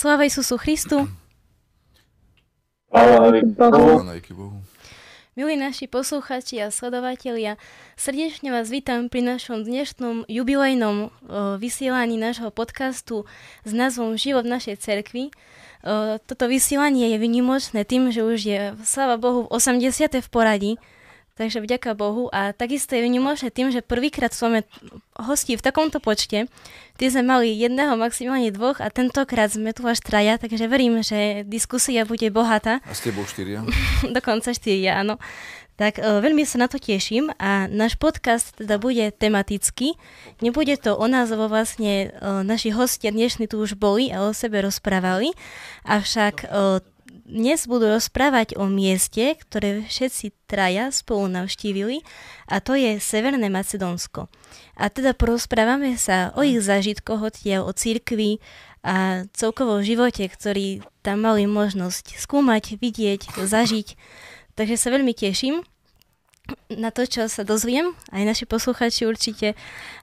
Sláva Isusu Christu. Milí naši posluchači a sledovatelia, srdečne vás vítam pri našom dnešnom jubilejnom vysielaní nášho podcastu s názvom Život v našej cerkvi. Toto vysielanie je vynimočné tým, že už je, sláva Bohu, v 80. v poradí, takže vďaka Bohu. A takisto je vynimočné tým, že prvýkrát máme hostí v takomto počte. Ty sme mali jedného, maximálne dvoch a tentokrát sme tu až traja, takže verím, že diskusia bude bohatá. A s tebou štyria? Dokonca štyria, áno. Tak e, veľmi sa na to teším a náš podcast teda bude tematický. Nebude to o nás, lebo vlastne e, naši hostia dnešní tu už boli a o sebe rozprávali, avšak e, dnes budú rozprávať o mieste, ktoré všetci traja spolu navštívili a to je Severné Macedónsko. A teda porozprávame sa o ich zážitkoch odtiaľ, o cirkvi a celkovo živote, ktorý tam mali možnosť skúmať, vidieť, zažiť. Takže sa veľmi teším na to, čo sa dozviem, aj naši posluchači určite.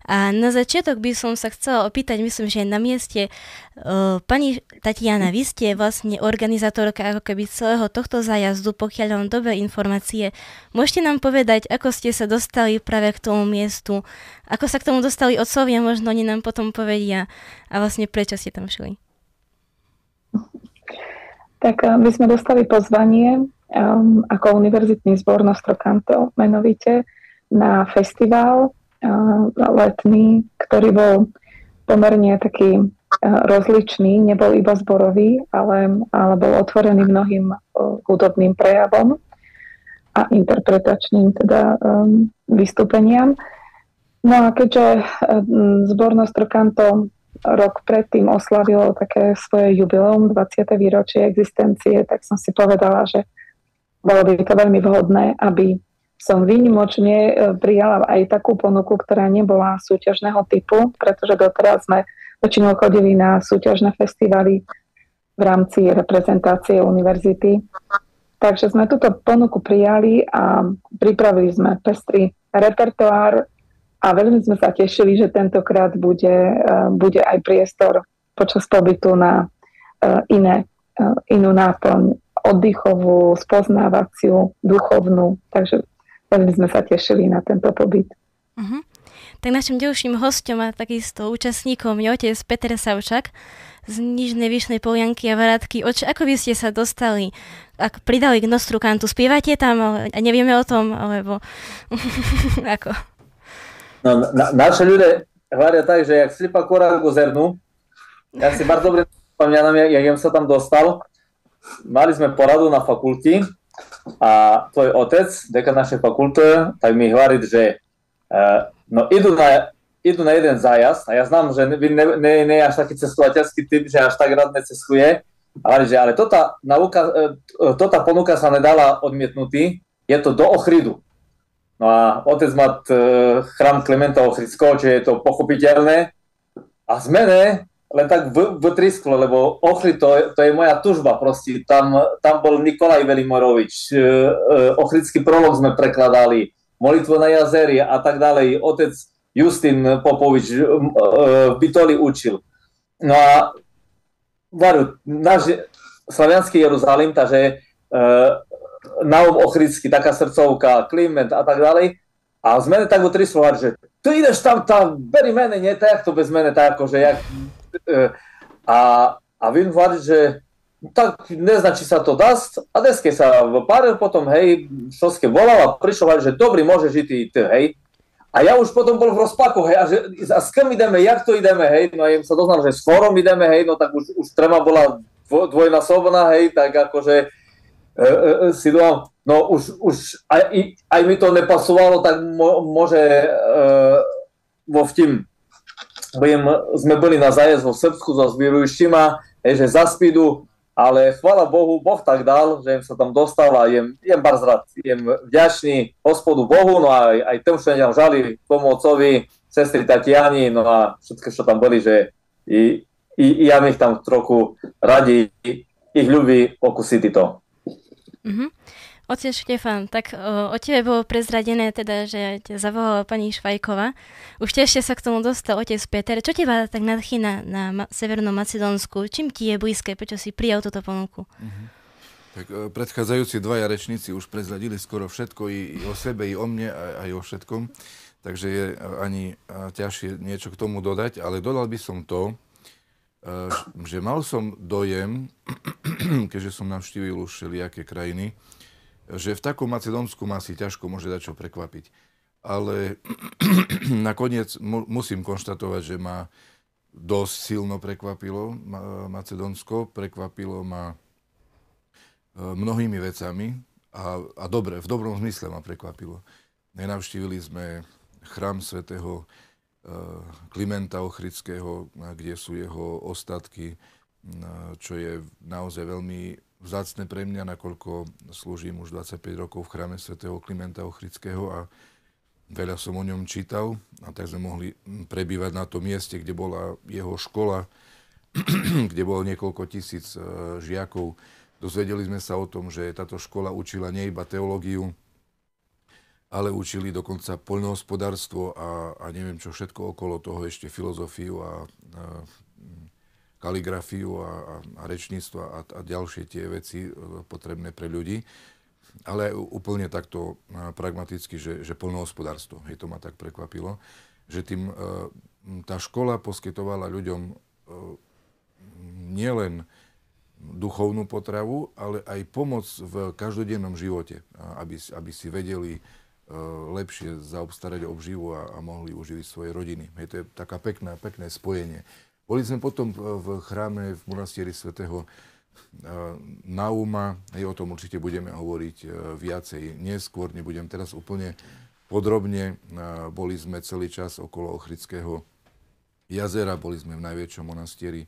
A na začiatok by som sa chcela opýtať, myslím, že na mieste, uh, pani Tatiana, vy ste vlastne organizátorka ako keby celého tohto zájazdu, pokiaľ mám dobré informácie. Môžete nám povedať, ako ste sa dostali práve k tomu miestu, ako sa k tomu dostali otcovia, možno oni nám potom povedia a vlastne prečo ste tam šli. Tak my sme dostali pozvanie um, ako univerzitný zbor Nostrocanto menovite na festival uh, letný, ktorý bol pomerne taký uh, rozličný, nebol iba zborový, ale, ale bol otvorený mnohým uh, hudobným prejavom a interpretačným teda um, vystúpeniam. No a keďže um, zbor Nostrocanto rok predtým oslavilo také svoje jubileum, 20. výročie existencie, tak som si povedala, že bolo by to veľmi vhodné, aby som výnimočne e, prijala aj takú ponuku, ktorá nebola súťažného typu, pretože doteraz sme väčšinou chodili na súťažné festivaly v rámci reprezentácie univerzity. Takže sme túto ponuku prijali a pripravili sme pestrý repertoár a veľmi sme sa tešili, že tentokrát bude, e, bude aj priestor počas pobytu na e, iné, inú náplň oddychovú, spoznávaciu, duchovnú. Takže veľmi sme sa tešili na tento pobyt. Uh-huh. Tak našim ďalším hostom a takisto účastníkom je otec Peter Savčak z Nižnej Vyšnej Polianky a Varátky. Oč, ako by ste sa dostali, ak pridali k Nostru Kantu? Spievate tam, ale nevieme o tom, alebo ako? No, na, naši ľudia hovoria tak, že jak slipa kora zernu, ja si bardzo dobre spomínam, jak, jak som sa tam dostal, mali sme poradu na fakulti a tvoj otec, dekan našej fakulte, tak mi hovorí, že uh, no idú na, idú na jeden zájazd a ja znám, že vy ne, ne, ne až taký cestovateľský typ, že až tak rád necestuje, ale že ale tota, nauka, uh, tota ponuka sa nedala odmietnutý, je to do Ochridu. No a otec má uh, chrám Klementa Ochridského, čiže je to pochopiteľné. A zmene len tak vytrisklo, lebo Ochry to, to je moja tužba proste. Tam, tam bol Nikolaj Velimorovič, e, e, Ochrický prolog sme prekladali, Molitvu na jazeri a tak ďalej. Otec Justin Popovič e, v Bitoli učil. No a varu, náš slavianský Jeruzalém, takže Naum Ochrický, taká srdcovka, Kliment a tak ďalej. A z mene tak utrislo, že ty ideš tam, tam, beri mene, nie tak to bez mene, tak akože jak E, a, a vím hovoriť, že tak neznačí sa to dast a deske sa pár potom, hej, šoske volal a prišiel, že dobrý, môžeš ísť ty, hej. A ja už potom bol v rozpaku, hej, a, že, a s kým ideme, jak to ideme, hej, no a im sa doznal, že s forom ideme, hej, no tak už, už trema bola dvojnásobná, hej, tak akože e, e, e si dám, no už, už aj, aj mi to nepasovalo, tak môže e, vo vtím budem, sme boli na zájazd vo Srbsku so zbierujúštima, že za spidu, ale chvala Bohu, Boh tak dal, že im sa tam dostal a jem, jem bardzo rád, jem vďačný hospodu Bohu, no a aj, aj tým všetkým žali pomocovi, sestry Tatiani, no a všetko, čo tam boli, že i, i, i ja ich tam trochu radi, ich ľubí okusiť to. Mm-hmm. Otec Štefan, tak o, o tebe bolo prezradené teda, že ťa zavolala pani Švajkova. Už ešte sa k tomu dostal otec Peter. Čo teba tak nadchýna na Ma- Severnom Macedónsku? Čím ti je blízke? Prečo si prijal túto ponuku? Uh-huh. Tak e, predchádzajúci dvaja rečníci už prezradili skoro všetko, i, i o sebe, i o mne, aj, aj o všetkom. Takže je ani ťažšie niečo k tomu dodať, ale dodal by som to, e, že mal som dojem, keďže som navštívil už všelijaké krajiny, že v takom Macedónsku ma si ťažko môže dať čo prekvapiť. Ale nakoniec mu, musím konštatovať, že ma dosť silno prekvapilo Macedónsko. Prekvapilo ma e, mnohými vecami a, a dobre, v dobrom zmysle ma prekvapilo. Nenavštívili sme chrám svätého e, Klimenta Ochrického, kde sú jeho ostatky, e, čo je naozaj veľmi vzácne pre mňa, nakoľko slúžim už 25 rokov v chráme svätého Klimenta Ochrického a veľa som o ňom čítal a tak sme mohli prebývať na tom mieste, kde bola jeho škola, kde bolo niekoľko tisíc e, žiakov. Dozvedeli sme sa o tom, že táto škola učila nie iba teológiu, ale učili dokonca poľnohospodárstvo a, a neviem čo všetko okolo toho, ešte filozofiu a, a kaligrafiu a, a, a rečníctvo a, a ďalšie tie veci e, potrebné pre ľudí. Ale úplne takto e, pragmaticky, že, že plnohospodárstvo. Hej, to ma tak prekvapilo. Že tým e, tá škola poskytovala ľuďom nielen duchovnú potravu, ale aj pomoc v každodennom živote, aby, aby si vedeli lepšie zaobstarať obživu a, a mohli uživiť svoje rodiny. Hej, to je taká pekná, pekné spojenie. Boli sme potom v chráme v monastieri svätého e, Nauma, aj o tom určite budeme hovoriť e, viacej neskôr, nebudem teraz úplne podrobne. E, boli sme celý čas okolo Ochrického jazera, boli sme v najväčšom monastieri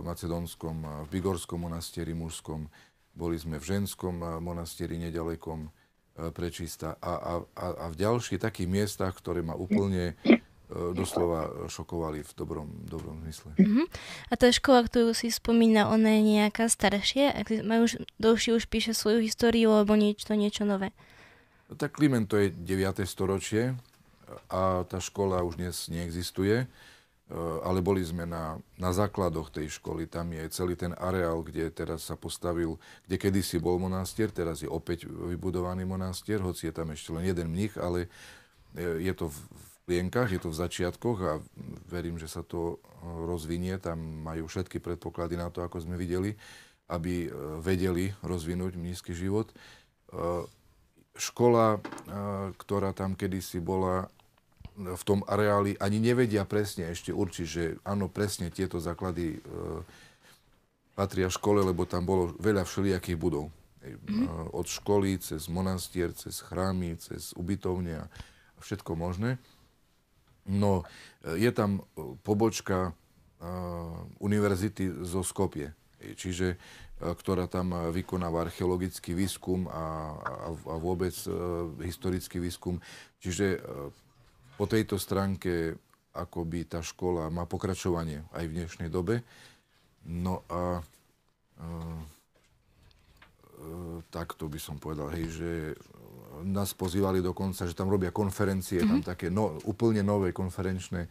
macedónskom, v Bigorskom monastieri mužskom, boli sme v ženskom monastieri nedalekom Prečista a, a, a v ďalších takých miestach, ktoré ma úplne doslova šokovali v dobrom, dobrom zmysle. Uh-huh. A tá škola, ktorú si spomína, ona je nejaká staršia? Ak majú už, dlhšie už píše svoju históriu, alebo niečo, niečo nové? No, tak Kliment to je 9. storočie a tá škola už dnes neexistuje, e, ale boli sme na, na základoch tej školy. Tam je celý ten areál, kde teraz sa postavil, kde kedysi bol monastier, teraz je opäť vybudovaný monastier, hoci je tam ešte len jeden mních, ale e, je to v plienkach, je to v začiatkoch a verím, že sa to eh, rozvinie. Tam majú všetky predpoklady na to, ako sme videli, aby eh, vedeli rozvinúť mnízky život. Eh, škola, ktorá tam kedysi bola v tom areáli, ani nevedia presne ešte určiť, že áno, presne tieto základy patria škole, lebo tam bolo veľa všelijakých budov. Mm-hmm. Od školy, cez monastier, cez chrámy, cez ubytovne a všetko možné. No, je tam e, pobočka uh, univerzity zo Skopie, čiže uh, ktorá tam vykonáva archeologický výskum a, a, a vôbec historický výskum. Čiže po tejto stránke akoby tá škola má pokračovanie aj v dnešnej dobe. No a takto by som povedal, hej, že nás pozývali dokonca, že tam robia konferencie, mm-hmm. tam mhm. také no, úplne nové konferenčné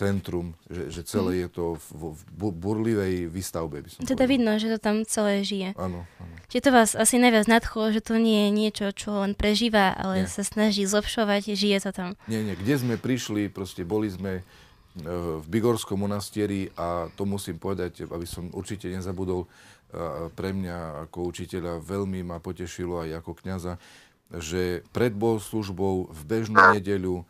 centrum, že, že celé mm-hmm. je to v, v burlivej výstavbe, by som Teda povedal. vidno, že to tam celé žije. Áno, áno. Čiže to vás asi najviac nadchlo, že to nie je niečo, čo len prežíva, ale nie. sa snaží zlepšovať, žije to tam. Nie, nie. Kde sme prišli, proste boli sme e, v Bigorskom monastieri a to musím povedať, aby som určite nezabudol, e, pre mňa ako učiteľa veľmi ma potešilo aj ako kňaza, že pred bohoslužbou v bežnú nedeľu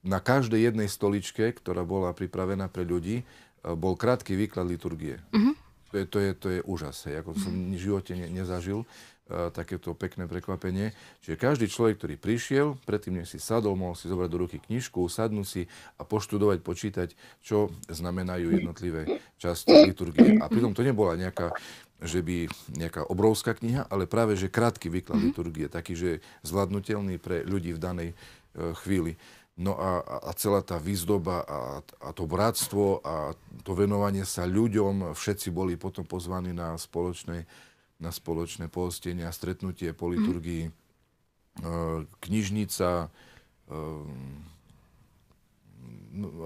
na každej jednej stoličke, ktorá bola pripravená pre ľudí, bol krátky výklad liturgie. Uh-huh. To, je, to, je, to je úžas, hej, ako som v živote ne, nezažil uh, takéto pekné prekvapenie. Čiže každý človek, ktorý prišiel, predtým, než si sadol, mohol si zobrať do ruky knižku, sadnúť si a poštudovať, počítať, čo znamenajú jednotlivé časti liturgie. A pritom to nebola nejaká že by nejaká obrovská kniha, ale práve, že krátky výklad mm-hmm. liturgie, taký, že zvládnutelný pre ľudí v danej e, chvíli. No a, a celá tá výzdoba a, a to bratstvo a to venovanie sa ľuďom, všetci boli potom pozvaní na spoločnej na spoločné pohostenia, stretnutie po liturgii, mm. knižnica,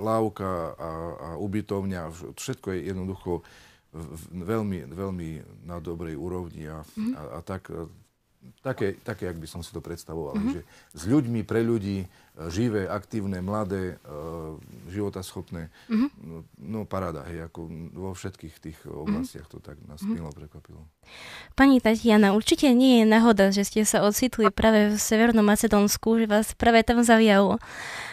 lávka a, a ubytovňa, všetko je jednoducho veľmi, veľmi na dobrej úrovni a, mm. a, a tak také, také, jak by som si to predstavoval. Mm-hmm. Že s ľuďmi, pre ľudí, e, živé, aktívne, mladé, uh, životaschopné. Mm-hmm. No, no paráda, hej, ako vo všetkých tých oblastiach to tak nás mm-hmm. milo prekvapilo. Pani Tatiana, určite nie je náhoda, že ste sa ocitli práve v Severnom Macedónsku, že vás práve tam zavialo.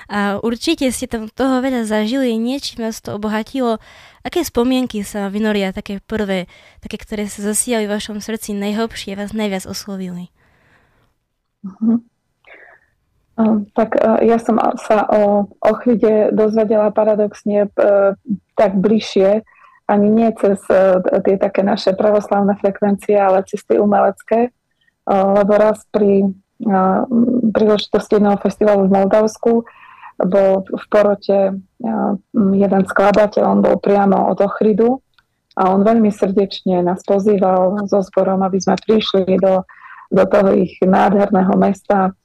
A určite ste tam toho veľa zažili, niečím vás to obohatilo. Aké spomienky sa vynoria, také prvé, také, ktoré sa zasiali v vašom srdci najhlbšie, vás najviac oslovili? Uh-huh. Tak uh, ja som sa o Ochride dozvedela paradoxne uh, tak bližšie, ani nie cez uh, tie také naše pravoslavné frekvencie, ale cez tie umelecké, lebo raz pri príležitosti jedného festivalu v Moldavsku bol v porote jeden skladateľ, on bol priamo od Ochridu a on veľmi srdečne nás pozýval so zborom, aby sme prišli do, do toho ich nádherného mesta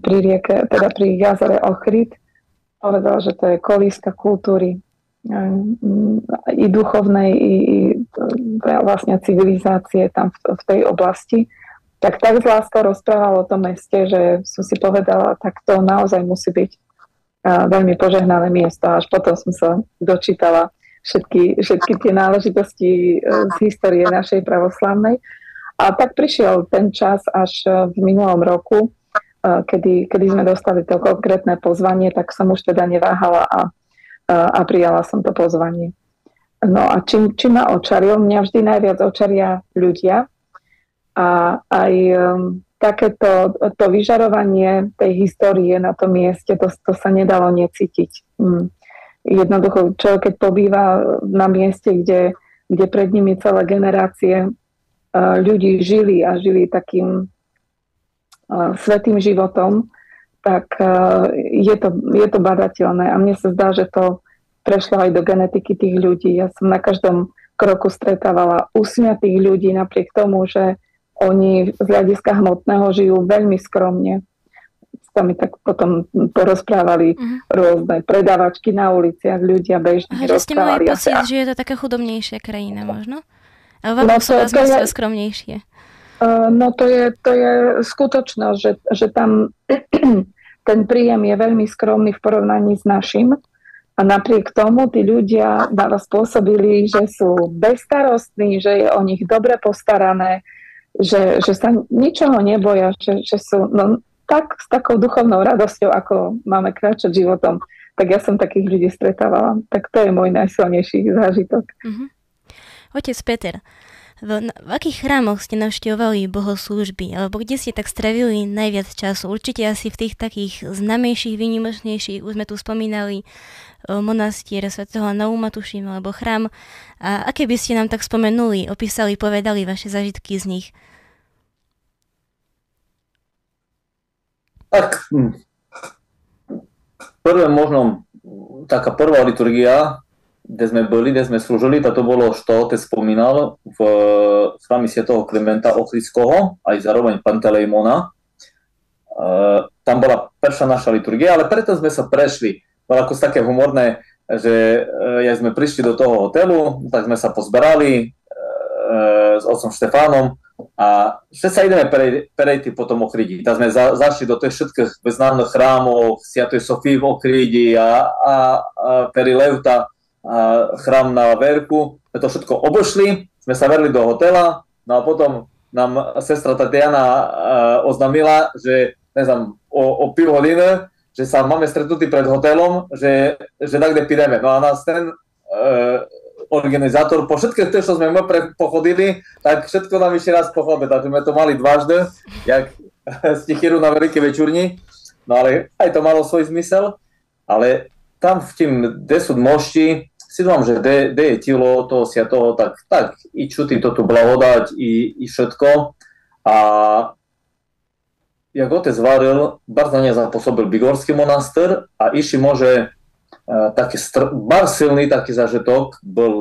pri rieke, teda pri jazere Ochrid. Povedal, že to je kolíska kultúry i duchovnej, i, i vlastne civilizácie tam v, tej oblasti tak tak z láskou rozprával o tom meste, že som si povedala, tak to naozaj musí byť veľmi požehnané miesto. Až potom som sa dočítala všetky, všetky tie náležitosti e, z histórie našej pravoslavnej. A tak prišiel ten čas až e, v minulom roku, e, kedy, kedy sme dostali to konkrétne pozvanie, tak som už teda neváhala a, a prijala som to pozvanie. No a čím, čím ma očaril? Mňa vždy najviac očaria ľudia a aj takéto to vyžarovanie tej histórie na tom mieste, to, to sa nedalo necítiť. Mm. Jednoducho, čo keď pobýva na mieste, kde, kde pred nimi celé generácie uh, ľudí žili a žili takým svetým životom, tak uh, je, to, je to badateľné. A mne sa zdá, že to prešlo aj do genetiky tých ľudí. Ja som na každom kroku stretávala usmiatých ľudí napriek tomu, že oni z hľadiska hmotného žijú veľmi skromne. Sa mi tak potom porozprávali uh-huh. rôzne predávačky na uliciach, ľudia bežne Aha, že ste mali pocit, že je to taká chudobnejšia krajina možno? A vám no, to, to je, skromnejšie. Uh, no to je, to je skutočnosť, že, že tam ten príjem je veľmi skromný v porovnaní s našim. A napriek tomu tí ľudia na vás spôsobili, že sú bezstarostní, že je o nich dobre postarané, že, že sa ničoho neboja, že, že sú no, tak s takou duchovnou radosťou, ako máme kráčať životom, tak ja som takých ľudí stretávala. Tak to je môj najsilnejší zážitok. Uh-huh. Otec Peter, v, v akých chrámoch ste navštevovali bohoslúžby, alebo kde ste tak stravili najviac času? Určite asi v tých takých znamejších, výnimočnejších, už sme tu spomínali monastier svätého Nauma, tuším, alebo chrám. A aké by ste nám tak spomenuli, opísali, povedali vaše zažitky z nich? Tak, hm. prvé možno taká prvá liturgia, kde sme boli, kde sme slúžili, to bolo, što otec spomínal v chrámi svätého Klementa Ochrického, aj zároveň Pantelejmona. E, tam bola prvá naša liturgia, ale preto sme sa prešli bolo ako také humorné, že ja sme prišli do toho hotelu, tak sme sa pozberali e, s otcom Štefánom a všetci sa ideme prejти po tom Ochridi. Tak sme za, zašli do tých všetkých beznámnych chrámov, Sviatoj Sofii v Ochridi a, a, a Perileuta, a chrám na Verku. Sme to všetko obošli, sme sa verili do hotela, no a potom nám sestra Tatiana uh, oznámila, že neznám, o, o pil hodiny že sa máme stretnutí pred hotelom, že, že tak, kde pideme. No a nás ten uh, organizátor, po všetkých tých, čo sme my pochodili, tak všetko nám ešte raz pochodili, takže sme to mali dvaždy, jak stichiru na veľké večurni, no ale aj to malo svoj zmysel, ale tam v tým, kde sú mošti, si dúfam, že kde, je tilo toho toho, tak, tak i čutí to tu blahodať, i, i všetko. A jak otec varil, bardzo na zapôsobil Bigorský monaster a iši môže taký str- bar silný taký zažitok bol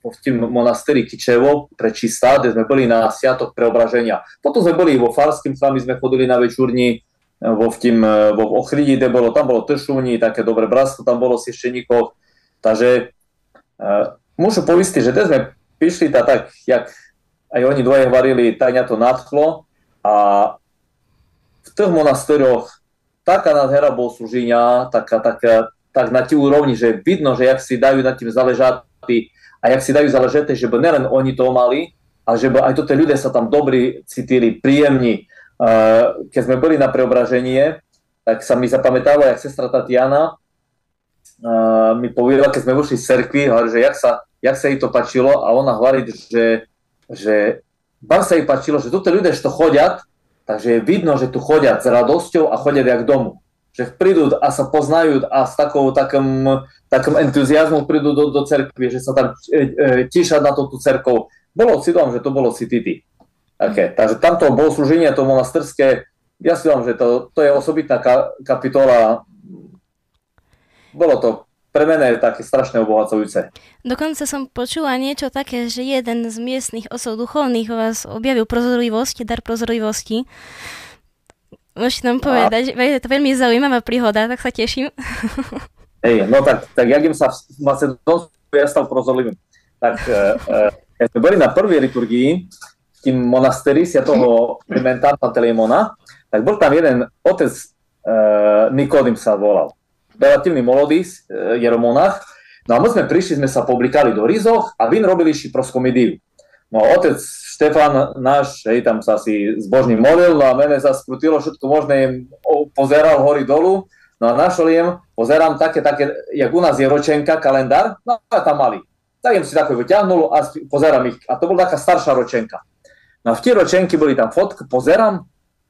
v tým monasteri Kičevo pre Čistá, kde sme boli na Sviatok preobraženia. Potom sme boli vo Farským chlami, sme chodili na večúrni, vo, v tým, vo Ochridi, kde bolo, tam bolo Tršúni, také dobré bratstvo, tam bolo Siešteníkov. Takže uh, môžu poistiť, že kde sme prišli, tá, tak, jak aj oni dvoje hovorili, tak mňa to nadchlo a v tých monasteroch taká nádhera bol služenia, taká, taká, tak na tí úrovni, že vidno, že jak si dajú na tým záležatí a jak si dajú záležaté, že by nelen oni to mali, a že by aj to tie ľudia sa tam dobrí cítili, príjemní. Keď sme boli na preobraženie, tak sa mi zapamätalo, jak sestra Tatiana mi povedala, keď sme vošli z cerkvy, že jak sa, jak sa jej to pačilo a ona hovorí, že, že bar sa jej pačilo, že toto ľudia, čo chodia, takže je vidno, že tu chodia s radosťou a chodia jak domu že prídu a sa poznajú a s takou, takom, takom entuziasmom prídu do, do cerkvy, že sa tam e, e, tíšať na tú cerkov. Bolo si že to bolo citity. Okay. Takže tamto slúženie, to monasterské, ja si vám, že to, to je osobitná ka, kapitola. Bolo to pre mene také strašne obohacujúce. Dokonca som počula niečo také, že jeden z miestnych osov duchovných vás objavil prozorlivosti, dar prozorlivosti Môžete nám povedať, a... je to veľmi zaujímavá príhoda, tak sa teším. Hej, no tak, tak jak im sa v Macedónsku ja stal prozorlivým. Tak uh, keď sme boli na prvej liturgii v tým monasteri toho Clementa Pantelémona, tak bol tam jeden otec uh, Nikodym sa volal. Relatívny molodý uh, jeromonach. No a my sme prišli, sme sa publikali do Rizoch a vy robili si proskomidiu. No otec Štefan náš, hej, tam sa si zbožný model, no a mene sa skrutilo všetko možné, pozeral hory dolu, no a našol jem, pozerám také, také, jak u nás je ročenka, kalendár, no a tam mali. Tak jem si takové vyťahnul a pozerám ich, a to bola taká staršia ročenka. No a v tie ročenky boli tam fotky, pozerám,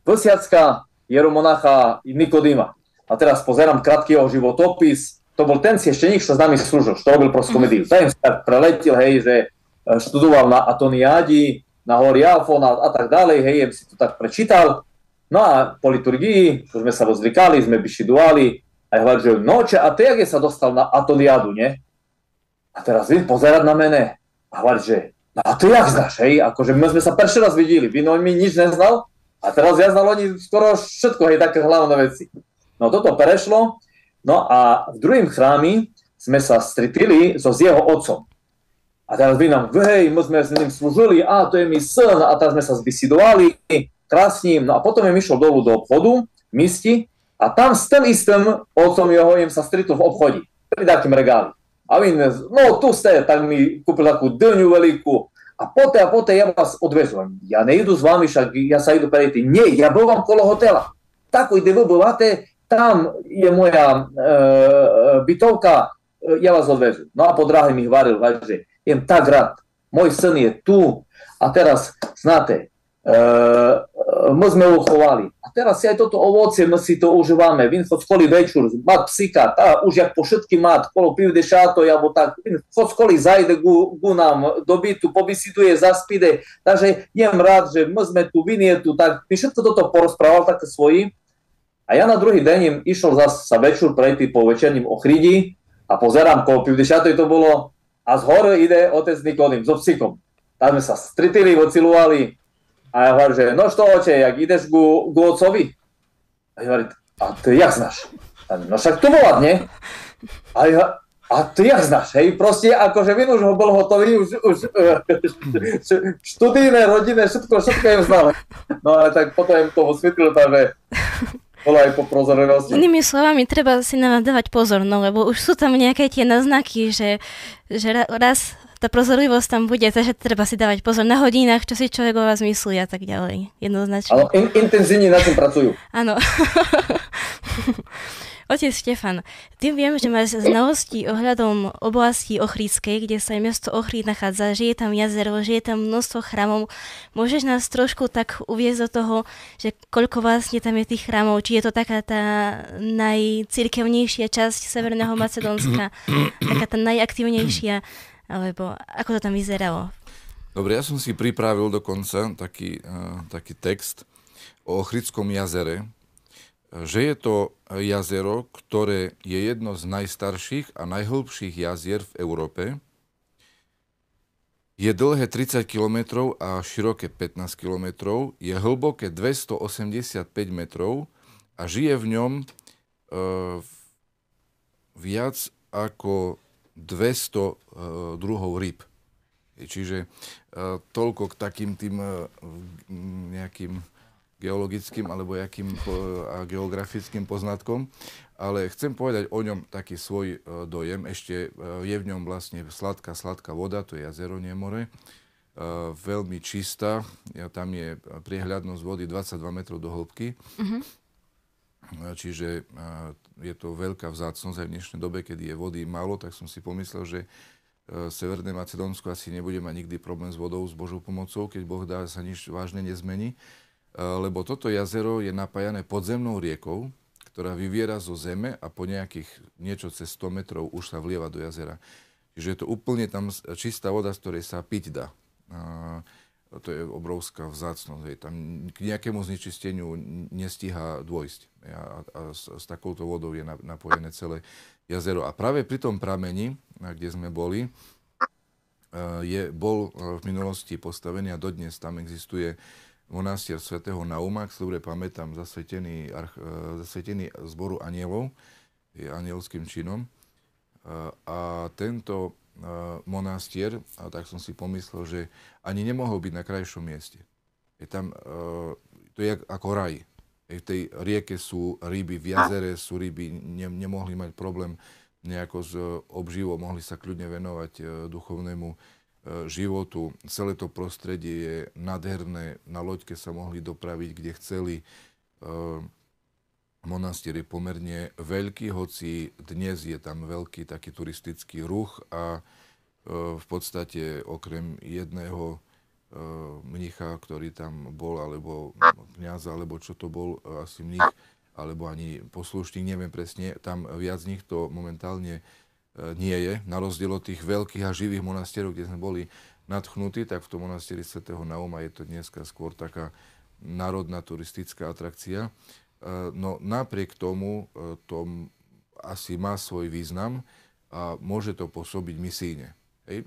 Vlsiacka, Jeromonacha Nikodýma. A teraz pozerám krátky jeho životopis, to bol ten siešteník, čo s nami slúžil, čo robil proskomediu. Tak sa tak preletil, hej, že e, študoval na Atoniádi, na hory Alfon a, a tak ďalej, hej, ja si to tak prečítal. No a po liturgii, už sme sa rozvykali, sme bišiduali, a hovorí, že no, če, a ty, jak je sa dostal na Atoniadu, nie? A teraz vy pozerať na mene a hovorí, že no a ty jak znáš, hej, akože my sme sa prvý raz videli, vy no mi nič neznal, a teraz ja znal oni skoro všetko, hej, také hlavné veci. No toto prešlo, no a v druhým chrámi sme sa stretili so s jeho otcom. A teraz vy nám, hej, my sme s ním slúžili, a to je mi syn, a teraz sme sa zbisidovali krásnym, no a potom im išiel dolu do obchodu, misti, a tam s tým istým otcom jeho im sa stretol v obchode, pri takým regáli. A vy, no tu ste, tak mi kúpil takú dňu veľkú, a poté a poté ja vás odvezujem. Ja nejdu s vami, však ja sa idu prejти. Nie, ja vám kolo hotela. Tako, kde vy búvate, tam je moja e, e bytovka, e, ja vás odvezem. No a po drahim ih varil, važe, jem tak rad, moj syn je tu, a teraz, znate, e, my sme uchovali. A teraz aj toto ovocie, my si to užívame. Vin chod skoli večer, mat psika, tá, už jak po všetky mat, kolo piv dešato, alebo tak. Vin chod skoli zajde gu, gu nám do bytu, pobisiduje, zaspide. Takže jem rád, že my sme tu, vin je tu, tak mi všetko toto porozprával také svojim. A ja na druhý deň im išiel zase sa večer prejти po večerním ochridi a pozerám, pivde šato to bolo a z hory ide otec Nikodým so psíkom. Tam sme sa stritili, ocilovali a ja hovorím, že no što oče, jak ideš ku, ku otcovi? A ja hovorím, a ty jak znáš? No však to volať, nie? A ja, a ty jak znáš, hej? Proste akože vin už ho bol hotový, už, už uh, študijné, rodinné, všetko, všetko im znal. No ale tak potom im to osvietlil, takže bolo aj po prozornosti. Inými slovami, treba si na dávať pozor, no lebo už sú tam nejaké tie naznaky, že, že raz tá prozorlivosť tam bude, takže treba si dávať pozor na hodinách, čo si človek o vás myslí a tak ďalej. Jednoznačne. Ale in, intenzívne na tým pracujú. Áno. Otec Štefan, ty viem, že máš znalosti ohľadom oblasti Ochrídskej, kde sa aj mesto Ochríd nachádza, že je tam jazero, že je tam množstvo chrámov. Môžeš nás trošku tak uviezť do toho, že koľko vlastne tam je tých chrámov, či je to taká tá najcirkevnejšia časť Severného Macedónska, taká tá najaktívnejšia, alebo ako to tam vyzeralo? Dobre, ja som si pripravil dokonca taký, uh, taký text o Ochridskom jazere, že je to jazero, ktoré je jedno z najstarších a najhlbších jazier v Európe. Je dlhé 30 km a široké 15 km, je hlboké 285 metrov a žije v ňom e, viac ako 200 e, druhov ryb. Čiže e, toľko k takým tým e, nejakým geologickým alebo jakým a geografickým poznatkom, ale chcem povedať o ňom taký svoj e, dojem. Ešte e, je v ňom vlastne sladká, sladká voda, to je jazero, nie more. E, veľmi čistá, tam je priehľadnosť vody 22 metrov do hĺbky. Uh-huh. Čiže je to veľká vzácnosť aj v dnešnej dobe, kedy je vody málo, tak som si pomyslel, že Severné Macedónsko asi nebude mať nikdy problém s vodou, s Božou pomocou, keď Boh dá, sa nič vážne nezmení. Eh, lebo toto jazero je napájané podzemnou riekou, ktorá vyviera zo zeme a po nejakých niečo cez 100 metrov už sa vlieva do jazera. Čiže je to úplne tam čistá voda, z ktorej sa piť dá. A to je obrovská vzácnosť. Hej. Tam k nejakému znečisteniu nestíha dôjsť. A, a s, s takouto vodou je napojené celé jazero. A práve pri tom prameni, kde sme boli, eh, je, bol eh, v minulosti postavený a dodnes tam existuje monastier svätého Nauma, ak sa dobre pamätám, zasvetený, arch, e, zasvetený zboru anielov, je anielským činom. E, a tento e, monastier, a tak som si pomyslel, že ani nemohol byť na krajšom mieste. Je tam, to je ako raj. V tej rieke sú ryby, v jazere sú ryby, ne, nemohli mať problém nejako s obživou, mohli sa kľudne venovať duchovnému životu. Celé to prostredie je nádherné. Na loďke sa mohli dopraviť, kde chceli. E, monastier je pomerne veľký, hoci dnes je tam veľký taký turistický ruch a e, v podstate okrem jedného mnicha, ktorý tam bol, alebo kniaza, alebo čo to bol, asi mnich, alebo ani poslušník, neviem presne, tam viac nich to momentálne E, nie je, na rozdiel od tých veľkých a živých monastierov, kde sme boli nadchnutí, tak v tom monastieri svätého Nauma je to dneska skôr taká národná turistická atrakcia. E, no napriek tomu e, to asi má svoj význam a môže to pôsobiť misíne.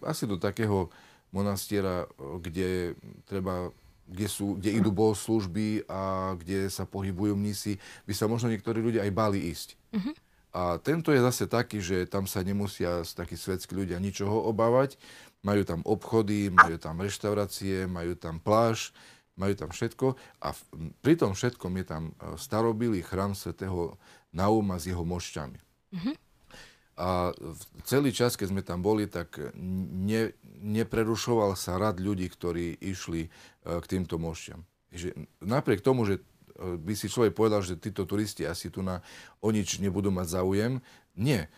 Asi do takého monastiera, kde treba kde, sú, kde idú bohoslužby a kde sa pohybujú mnisi, by sa možno niektorí ľudia aj báli ísť. Uh-huh. A tento je zase taký, že tam sa nemusia takí svetskí ľudia ničoho obávať. Majú tam obchody, majú tam reštaurácie, majú tam pláž, majú tam všetko. A pri tom všetkom je tam e, starobilý chrám svätého Nauma s jeho mošťami. Mm-hmm. A celý čas, keď sme tam boli, tak ne, neprerušoval sa rad ľudí, ktorí išli e, k týmto mošťam. Že napriek tomu, že by si človek povedal, že títo turisti asi tu na, o nič nebudú mať záujem. Nie.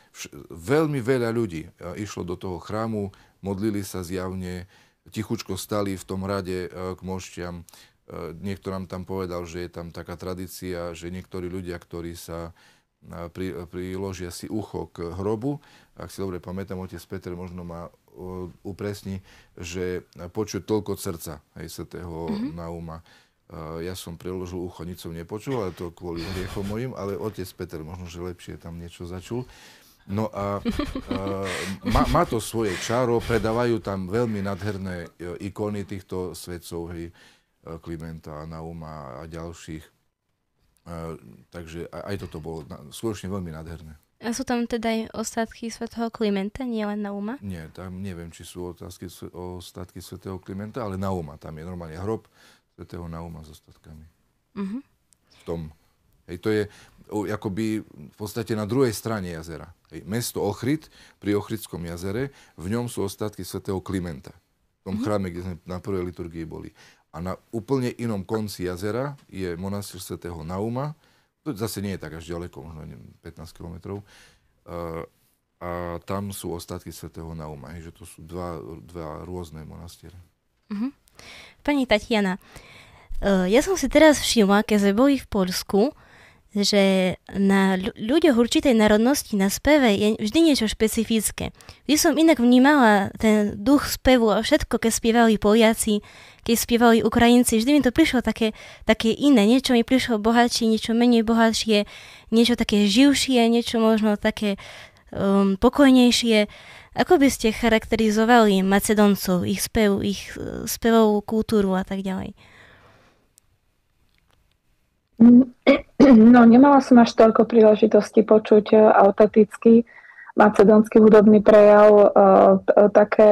Veľmi veľa ľudí e, išlo do toho chrámu, modlili sa zjavne, tichučko stali v tom rade e, k mošťam. E, niekto nám tam povedal, že je tam taká tradícia, že niektorí ľudia, ktorí sa pri, priložia si ucho k hrobu. Ak si dobre pamätám, otec Peter možno ma upresní, že počuť toľko srdca aj svetého mm-hmm. Nauma. Ja som preložil ucho, nič som nepočul, ale to kvôli hriechom mojim, ale otec Peter možno, že lepšie tam niečo začul. No a, a má, má to svoje čaro, predávajú tam veľmi nadherné e, ikony týchto svetcov, hej, Klimenta, Nauma a ďalších. A, takže aj toto bolo skutočne veľmi nádherné. A sú tam teda aj ostatky svätého Klimenta, nie len Nauma? Nie, tam neviem, či sú otázky, ostatky svätého Klimenta, ale Nauma. Tam je normálne hrob svetého Nauma s ostatkami. Uh-huh. V tom. Hej, to je akoby v podstate na druhej strane jazera. Hej, mesto Ochrid pri Ochridskom jazere, v ňom sú ostatky svätého Klimenta. V tom uh-huh. chráme, kde sme na prvej liturgii boli. A na úplne inom konci jazera je monastier svätého Nauma. To zase nie je tak až ďaleko, možno 15 kilometrov. Uh, a tam sú ostatky svätého Nauma. Hej, že to sú dva, dva rôzne monastiere. Uh-huh. Pani Tatiana, uh, ja som si teraz všimla, keď sme boli v Polsku, že na ľuďoch určitej národnosti na speve je vždy niečo špecifické. Vždy som inak vnímala ten duch spevu a všetko, keď spievali Poliaci, keď spievali Ukrajinci, vždy mi to prišlo také, také iné. Niečo mi prišlo bohatšie, niečo menej bohatšie, niečo také živšie, niečo možno také um, pokojnejšie. Ako by ste charakterizovali Macedoncov, ich spev, ich uh, spevovú kultúru a tak ďalej? No, nemala som až toľko príležitosti počuť e, autentický macedónsky hudobný prejav. E, také,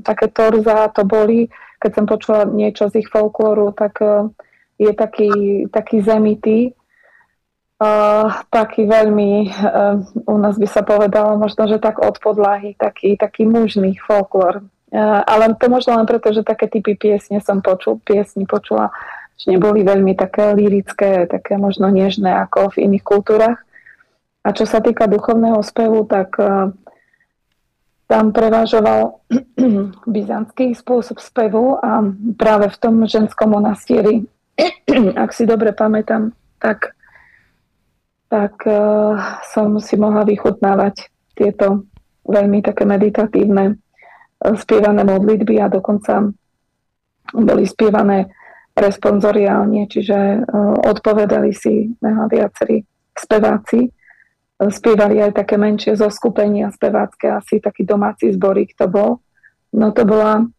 také torza to boli. Keď som počula niečo z ich folklóru, tak e, je taký, taký zemitý, taký veľmi, u nás by sa povedalo možno, že tak od podlahy, taký, taký mužný folklór. Ale to možno len preto, že také typy piesne som počul, piesni počula že neboli veľmi také lirické, také možno nežné ako v iných kultúrach. A čo sa týka duchovného spevu, tak uh, tam prevážoval byzantský spôsob spevu a práve v tom ženskom monastieri, ak si dobre pamätám, tak, tak uh, som si mohla vychutnávať tieto veľmi také meditatívne uh, spievané modlitby a dokonca boli spievané responsoriálne, čiže e, odpovedali si viacerí speváci. Spievali aj také menšie zoskupenia spevácké, asi taký domáci zborík to bol. No to bola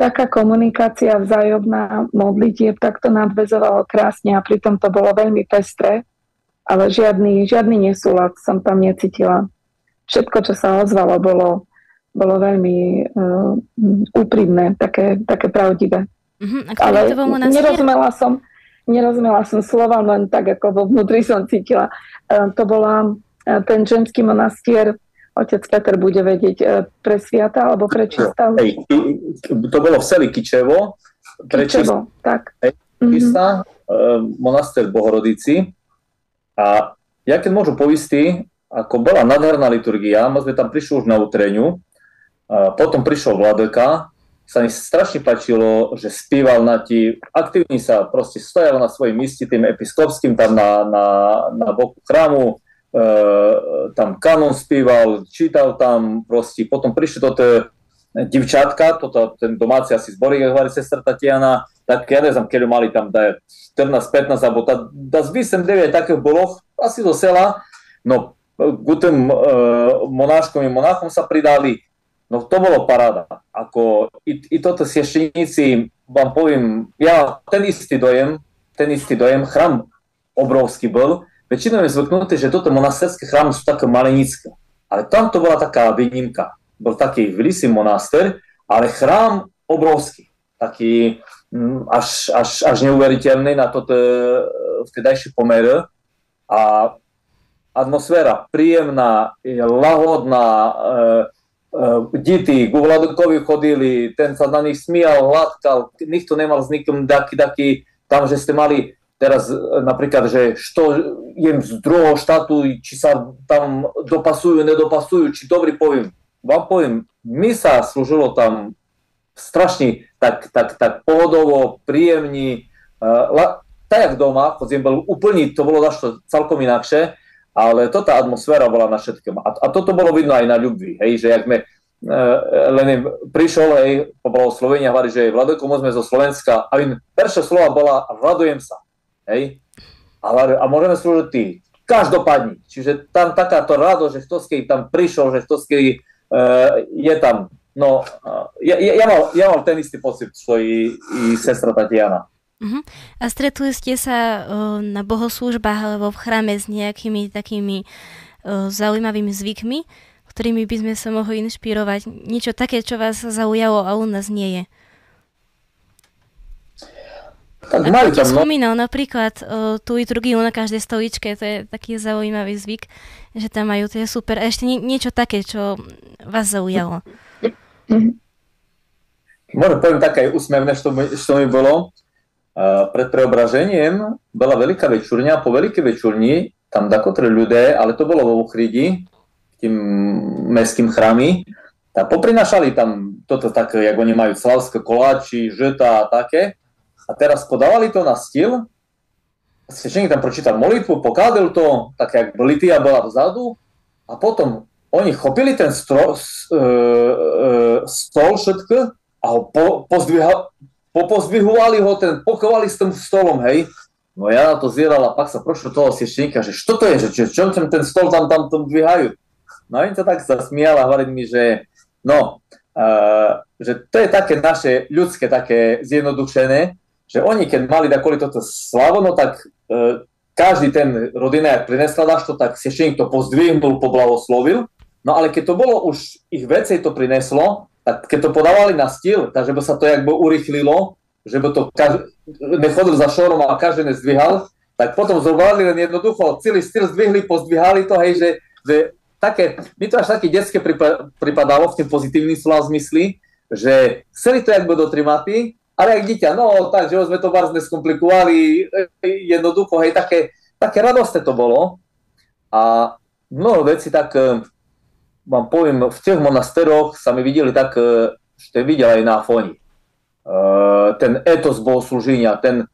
taká komunikácia vzájomná modlitieb, tak to nadvezovalo krásne a pritom to bolo veľmi pestré, ale žiadny, žiadny nesúlad som tam necítila. Všetko, čo sa ozvalo, bolo, bolo veľmi uh, úprimné, také, také pravdivé. Uh-huh. A Ale to nerozumela som, nerozumela som slova, len tak, ako vo vnútri som cítila. Uh, to bola uh, ten ženský monastier, otec Peter bude vedieť, uh, pre sviata alebo pre čistá? Hej, to bolo v seli Kičevo. Pre Kičevo, čist... tak. Hej, mm-hmm. uh, monastier v Bohorodici. A ja keď môžu poistí, ako bola nádherná liturgia, my sme tam prišli už na utreňu, potom prišiel Vladeka sa mi strašne páčilo, že spíval na ti, aktívne sa proste stojal na svojom míste tým episkopským tam na, na, na boku chrámu, e, tam kanon spíval, čítal tam proste, potom prišli toto divčátka, toto, ten domáci asi zborík, ako hovorí sestra Tatiana, tak ja neznám, keď mali tam da 14, 15, alebo tá, da z 8, 9 takých bolo, asi do sela, no k tým e, monáškom i monáchom sa pridali, No to bolo paráda. Ako i, i toto siešteníci, vám poviem, ja ten istý dojem, ten istý dojem, chrám obrovský bol. Väčšinou je zvyknutý, že toto monasterské chrámy sú také malenické. Ale tam to bola taká výnimka. Bol taký vlisý monaster, ale chrám obrovský. Taký mm, až, až, až neuveriteľný na toto e, vtedajší pomer. A atmosféra príjemná, lahodná, e, deti ku Vladokovi chodili, ten sa na nich smial, hladkal, nikto nemal s nikým taký, taký, tam, že ste mali teraz napríklad, že što jem z druhého štátu, či sa tam dopasujú, nedopasujú, či dobrý poviem. Vám poviem, my sa slúžilo tam strašne tak, tak, tak pohodovo, príjemní, uh, tak jak doma, hoď bol úplný, to bolo dašto celkom inakšie, ale to tá atmosféra bola na všetkom. A, a toto bolo vidno aj na ľubvi, hej, že jak sme, uh, len prišiel, hej, po Slovenia, hovorí, že Vladoko, sme zo Slovenska, a in prvá slova bola, radujem sa, hej, a, a môžeme slúžiť ty, každopádne. Čiže tam takáto rado, že kto tam prišiel, že kto je tam. No, ja, ja, mal, ja mal ten istý pocit, čo i, i sestra Tatiana. Uh-huh. A stretli ste sa uh, na bohoslúžbách alebo v chráme s nejakými takými uh, zaujímavými zvykmi, ktorými by sme sa mohli inšpirovať? Niečo také, čo vás zaujalo a u nás nie je? Tak Ako ti spomínal, napríklad uh, tú liturgiu na každej stoličke, to je taký zaujímavý zvyk, že tam majú, to je super. A ešte nie, niečo také, čo vás zaujalo. Možno poviem také úsmevné, čo čo mi bolo pred preobražením bola veľká večurňa, po veľkej večurni tam dakotri ľudia, ale to bolo vo Uchridi, tým mestským chrámy, a poprinašali tam toto také, jak oni majú slavské koláči, žeta a také. A teraz podávali to na stil svešeník tam pročítal molitvu, pokladil to, tak jak litia bola vzadu a potom oni chopili ten stro, e, e, stol všetko a ho po, pozdviha, popozdvihovali ho, ten, pochovali s tým stolom, hej. No ja na to zieral a pak sa prošlo toho svešeníka, že čo to je, že čo, čo ten stol tam, tam, tam dvíhajú. No a to tak sa smial a hovoril mi, že no, uh, že to je také naše ľudské, také zjednodušené, že oni keď mali takové toto slavo, no tak uh, každý ten rodinár prinesla to, tak svešeník to pozdvihnul, poblahoslovil, no ale keď to bolo už ich vecej to prineslo, tak keď to podávali na stíl, takže by sa to jakby urychlilo, že by to každý, nechodil za šorom a každý nezdvihal, tak potom zobrali len jednoducho, celý styl zdvihli, pozdvihali to, hej, že, že také, mi to až také detské pripadalo v tým pozitívnym slova zmysli, že chceli to jakby do trimaty, ale jak dieťa, no tak, že sme to vás neskomplikovali, jednoducho, hej, také, také radostné to bolo. A mnoho vecí tak, e, vám poviem, v tých monasteroch sa mi videli tak, e, ste videli aj na foni ten etos bohoslúženia, ten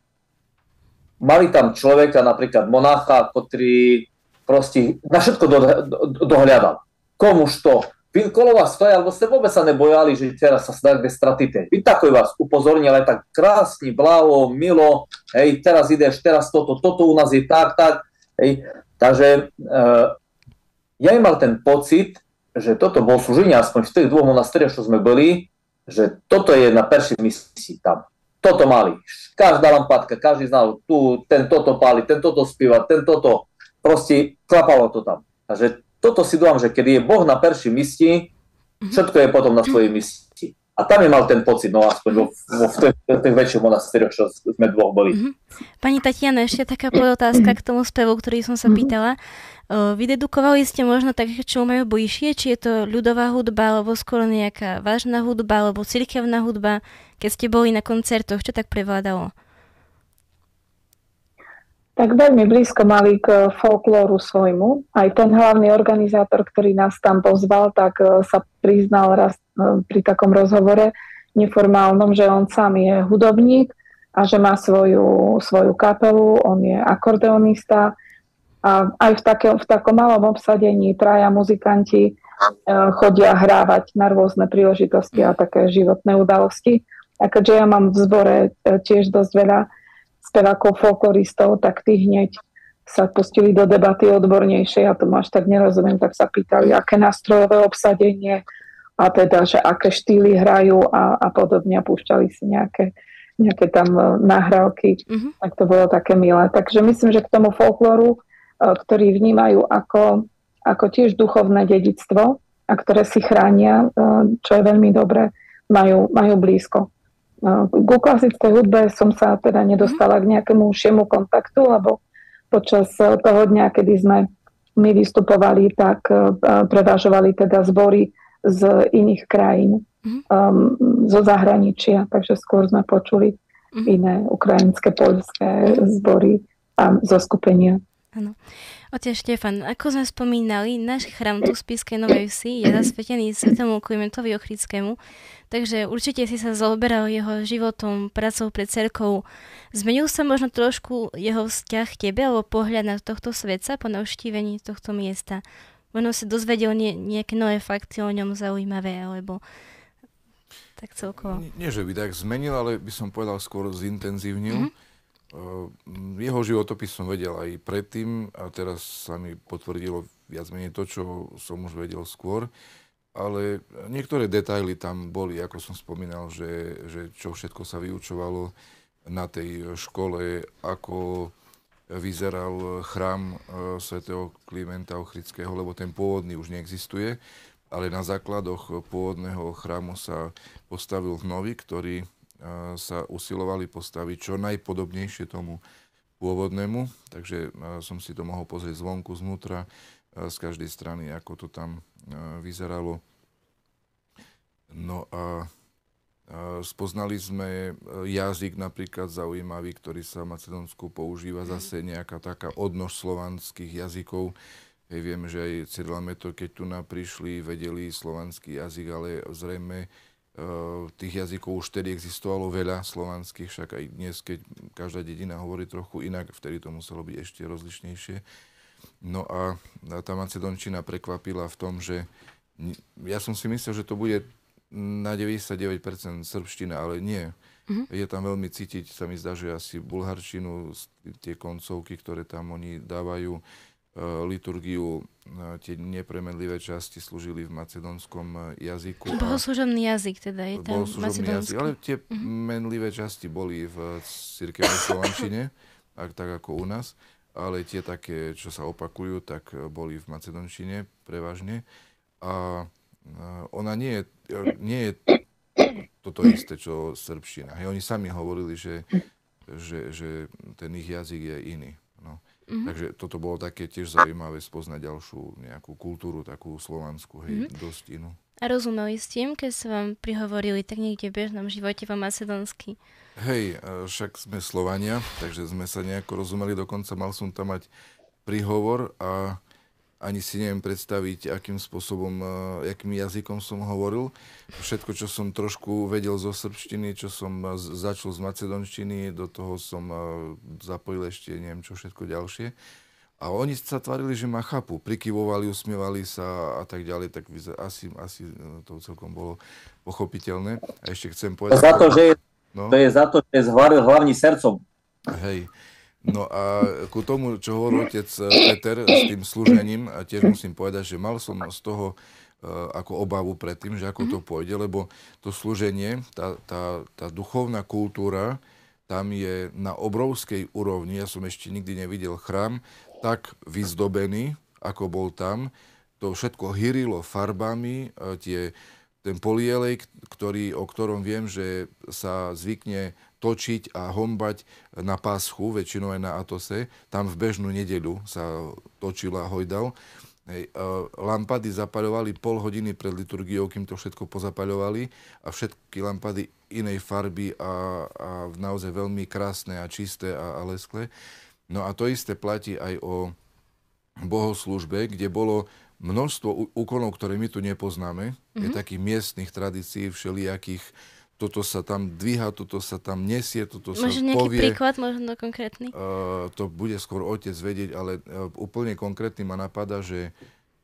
mali tam človeka, napríklad monacha, ktorý proste na všetko do, do, dohľadal. Komuž to? Vy kolo vás stojí, alebo ste vôbec sa nebojali, že teraz sa kde stratíte. Vy takový vás upozornil, ale tak krásne, blaho, milo, hej, teraz ideš, teraz toto, toto u nás je tak, tak, hej. Takže uh, ja im mal ten pocit, že toto bol slúženie, aspoň v tých dvoch monastériach, čo sme boli, že toto je na peršej misii tam. Toto mali. Každá lampadka, každý znal, tu ten toto páli, ten toto spieva, ten toto. Proste klapalo to tam. Takže toto si dúfam, že keď je Boh na peršej misii, mhm. všetko je potom na svojej misii. A tam je mal ten pocit, no aspoň vo, vo, v tých, tých väčších monastérioch, čo sme dvoch boli. Mm-hmm. Pani Tatiana, ešte taká otázka k tomu spevu, ktorý som sa pýtala. Vydedukovali ste možno tak, čo majú bližšie, či je to ľudová hudba, alebo skôr nejaká vážna hudba, alebo cirkevná hudba, keď ste boli na koncertoch, čo tak prevládalo? Tak veľmi blízko mali k folklóru svojmu. Aj ten hlavný organizátor, ktorý nás tam pozval, tak e, sa priznal raz e, pri takom rozhovore neformálnom, že on sám je hudobník a že má svoju, svoju kapelu, on je akordeonista, a aj v, také, v takom malom obsadení traja muzikanti e, chodia hrávať na rôzne príležitosti a také životné udalosti. A keďže ja mám v zbore tiež dosť veľa spevákov, folkloristov, tak tí hneď sa pustili do debaty odbornejšej, ja tomu až tak nerozumiem, tak sa pýtali, aké nástrojové obsadenie a teda, že aké štýly hrajú a, a podobne a púšťali si nejaké, nejaké tam e, nahrávky, mm-hmm. tak to bolo také milé. Takže myslím, že k tomu folklóru E, ktorí vnímajú ako, ako tiež duchovné dedictvo a ktoré si chránia, e, čo je veľmi dobré, majú, majú blízko. Ku klasickej hudbe som sa teda nedostala k nejakému ušiemu kontaktu, lebo počas toho dňa, kedy sme my vystupovali, tak prevážovali teda zbory z iných krajín, um, zo zahraničia, takže skôr sme počuli mhm. iné ukrajinské, poľské zbory a zo skupenia. Áno. Otec Štefan, ako sme spomínali, náš chrám tu v Spiskej Novej Vsi je zasvetený svetomu Klimentovi Ochrickému, takže určite si sa zaoberal jeho životom, pracou pred cerkou. Zmenil sa možno trošku jeho vzťah k tebe alebo pohľad na tohto svetca po navštívení tohto miesta? Možno si dozvedel nie, nejaké nové fakty o ňom zaujímavé, alebo tak celkovo. Nie, nie, že by tak zmenil, ale by som povedal skôr zintenzívnil. Mm-hmm jeho životopis som vedel aj predtým a teraz sa mi potvrdilo viac menej to, čo som už vedel skôr. Ale niektoré detaily tam boli, ako som spomínal, že, že čo všetko sa vyučovalo na tej škole, ako vyzeral chrám e, svätého Klimenta Ochrického, lebo ten pôvodný už neexistuje, ale na základoch pôvodného chrámu sa postavil nový, ktorý sa usilovali postaviť čo najpodobnejšie tomu pôvodnému, takže som si to mohol pozrieť zvonku, znútra, z každej strany, ako to tam vyzeralo. No a spoznali sme jazyk napríklad zaujímavý, ktorý sa v Macedónsku používa, zase nejaká taká odnož slovanských jazykov. Hej, viem, že aj Cyril Meto, keď tu prišli, vedeli slovanský jazyk, ale zrejme tých jazykov už vtedy existovalo veľa slovanských, však aj dnes, keď každá dedina hovorí trochu inak, vtedy to muselo byť ešte rozlišnejšie. No a tá macedončina prekvapila v tom, že ja som si myslel, že to bude na 99% srbština, ale nie. Uh-huh. Je tam veľmi cítiť, sa mi zdá, že asi bulharčinu, tie koncovky, ktoré tam oni dávajú, liturgiu, e, tie nepremenlivé časti slúžili v macedónskom e, jazyku. Bohoslužobný jazyk teda je tam macedónsky. jazyk, ale tie uh-huh. menlivé časti boli v cirkevnej slovančine, ak, tak ako u nás, ale tie také, čo sa opakujú, tak boli v macedončine prevažne. A ona nie je, nie je toto isté, čo srbština. Hej, oni sami hovorili, že, že, že ten ich jazyk je iný. Mm-hmm. Takže toto bolo také tiež zaujímavé spoznať ďalšiu nejakú kultúru, takú slovanskú, hej, mm-hmm. dosť inú. A rozumeli s tým, keď sa vám prihovorili tak niekde v bežnom živote po macedonsky? Hej, však sme Slovania, takže sme sa nejako rozumeli, dokonca mal som tam mať príhovor a ani si neviem predstaviť, akým spôsobom, uh, akým jazykom som hovoril. Všetko, čo som trošku vedel zo srbštiny, čo som uh, začal z macedonštiny, do toho som uh, zapojil ešte neviem čo všetko ďalšie. A oni sa tvarili, že ma chápu. Prikyvovali, usmievali sa a tak ďalej, tak asi, asi to celkom bolo pochopiteľné. A ešte chcem povedať... Za to, že je, no? to je za to, že je hlavný srdcom. Hej. No a ku tomu, čo hovoril otec eh, Peter s tým slúžením, a tiež musím povedať, že mal som z toho uh, ako obavu predtým, že ako to mhm. pôjde, lebo to slúženie, tá, tá, tá duchovná kultúra, tam je na obrovskej úrovni, ja som ešte nikdy nevidel chrám, tak vyzdobený, ako bol tam. To všetko hyrilo farbami, eh, tie, ten polielej, ktorý, o ktorom viem, že sa zvykne točiť a hombať na páschu, väčšinou aj na Atose. Tam v bežnú nedeľu sa točil a hojdal. Hej, lampady zapaľovali pol hodiny pred liturgiou, kým to všetko pozapaľovali a všetky lampady inej farby a, a naozaj veľmi krásne a čisté a, a lesklé. No a to isté platí aj o bohoslužbe, kde bolo množstvo úkonov, ktoré my tu nepoznáme. Mm-hmm. Je mhm. takých miestnych tradícií všelijakých, toto sa tam dvíha, toto sa tam nesie, toto Možno sa nejaký povie. príklad, možno konkrétny? Uh, to bude skôr otec vedieť, ale uh, úplne konkrétny ma napadá, že,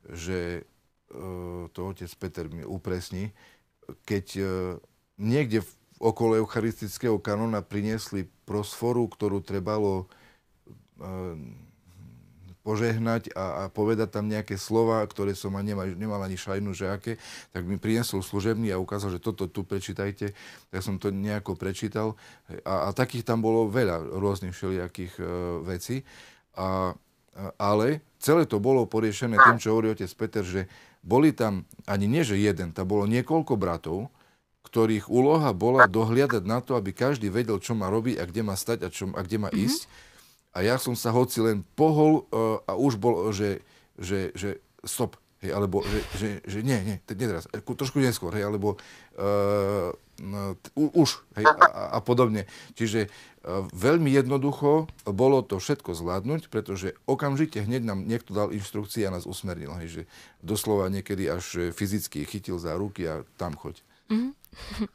že uh, to otec Peter mi upresní, keď uh, niekde v, okolo eucharistického kanóna priniesli prosforu, ktorú trebalo uh, požehnať a, a povedať tam nejaké slova, ktoré som nemal, nemal ani šajnu, že aké, tak mi priniesol služebný a ukázal, že toto tu prečítajte. Tak som to nejako prečítal. A, a takých tam bolo veľa rôznych všelijakých uh, vecí. A, a, ale celé to bolo poriešené tým, čo hovorí otec Peter, že boli tam ani nie, že jeden, tam bolo niekoľko bratov, ktorých úloha bola dohliadať na to, aby každý vedel, čo má robiť a kde má stať a, čo, a kde má mm-hmm. A ja som sa hoci len pohol uh, a už bol, že, že, že stop, hej, alebo že, že, že nie, nie, nie teraz, trošku neskôr, hej, alebo uh, uh, už, hej, a, a podobne. Čiže uh, veľmi jednoducho bolo to všetko zvládnuť, pretože okamžite hneď nám niekto dal inštrukcie a nás usmernil, hej, že doslova niekedy až fyzicky chytil za ruky a tam choď. Mm-hmm.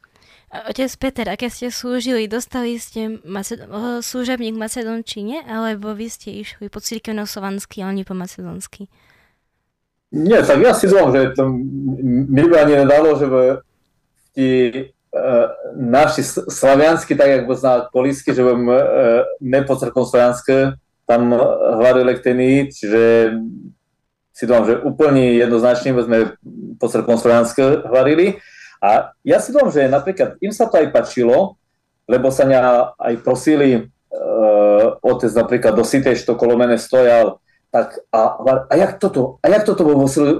Otec Peter, aké ste slúžili, dostali ste Maced- eh, služebník v Macedončine, alebo vy ste išli po cirkevno-slovansky a oni po macedonsky? Nie, tak ja si zlom, že to ani nedalo, že tí Uh, eh, naši slaviansky, tak jak pozná polísky, že by eh, uh, ne slavianské, tam hľadali lektení, čiže si dom, že úplne jednoznačne sme po celkom slavianské hľadili. A ja si dom, že napríklad im sa to aj pačilo, lebo sa mňa aj prosili, uh, otec napríklad do Sitej, to kolo mene stojal, tak a, a jak toto, a jak toto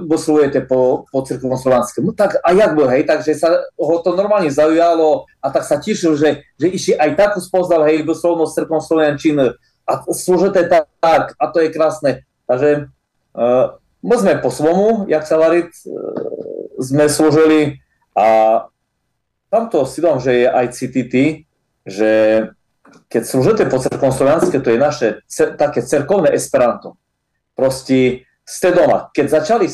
poslujete po, po cirkvom slovanskému? Tak a jak bol, hej, takže sa ho to normálne zaujalo a tak sa tešil, že, že ešte aj takú spoznal, hej, doslovno cirkvom slovenčin a slúžete tak, a to je krásne. Takže uh, my sme po svomu, jak sa varit, uh, sme slúžili a tamto si dám, že je aj CTT, že keď slúžite po cerkom Slovenské, to je naše cer- také cerkovné esperanto. Proste ste doma. Keď začali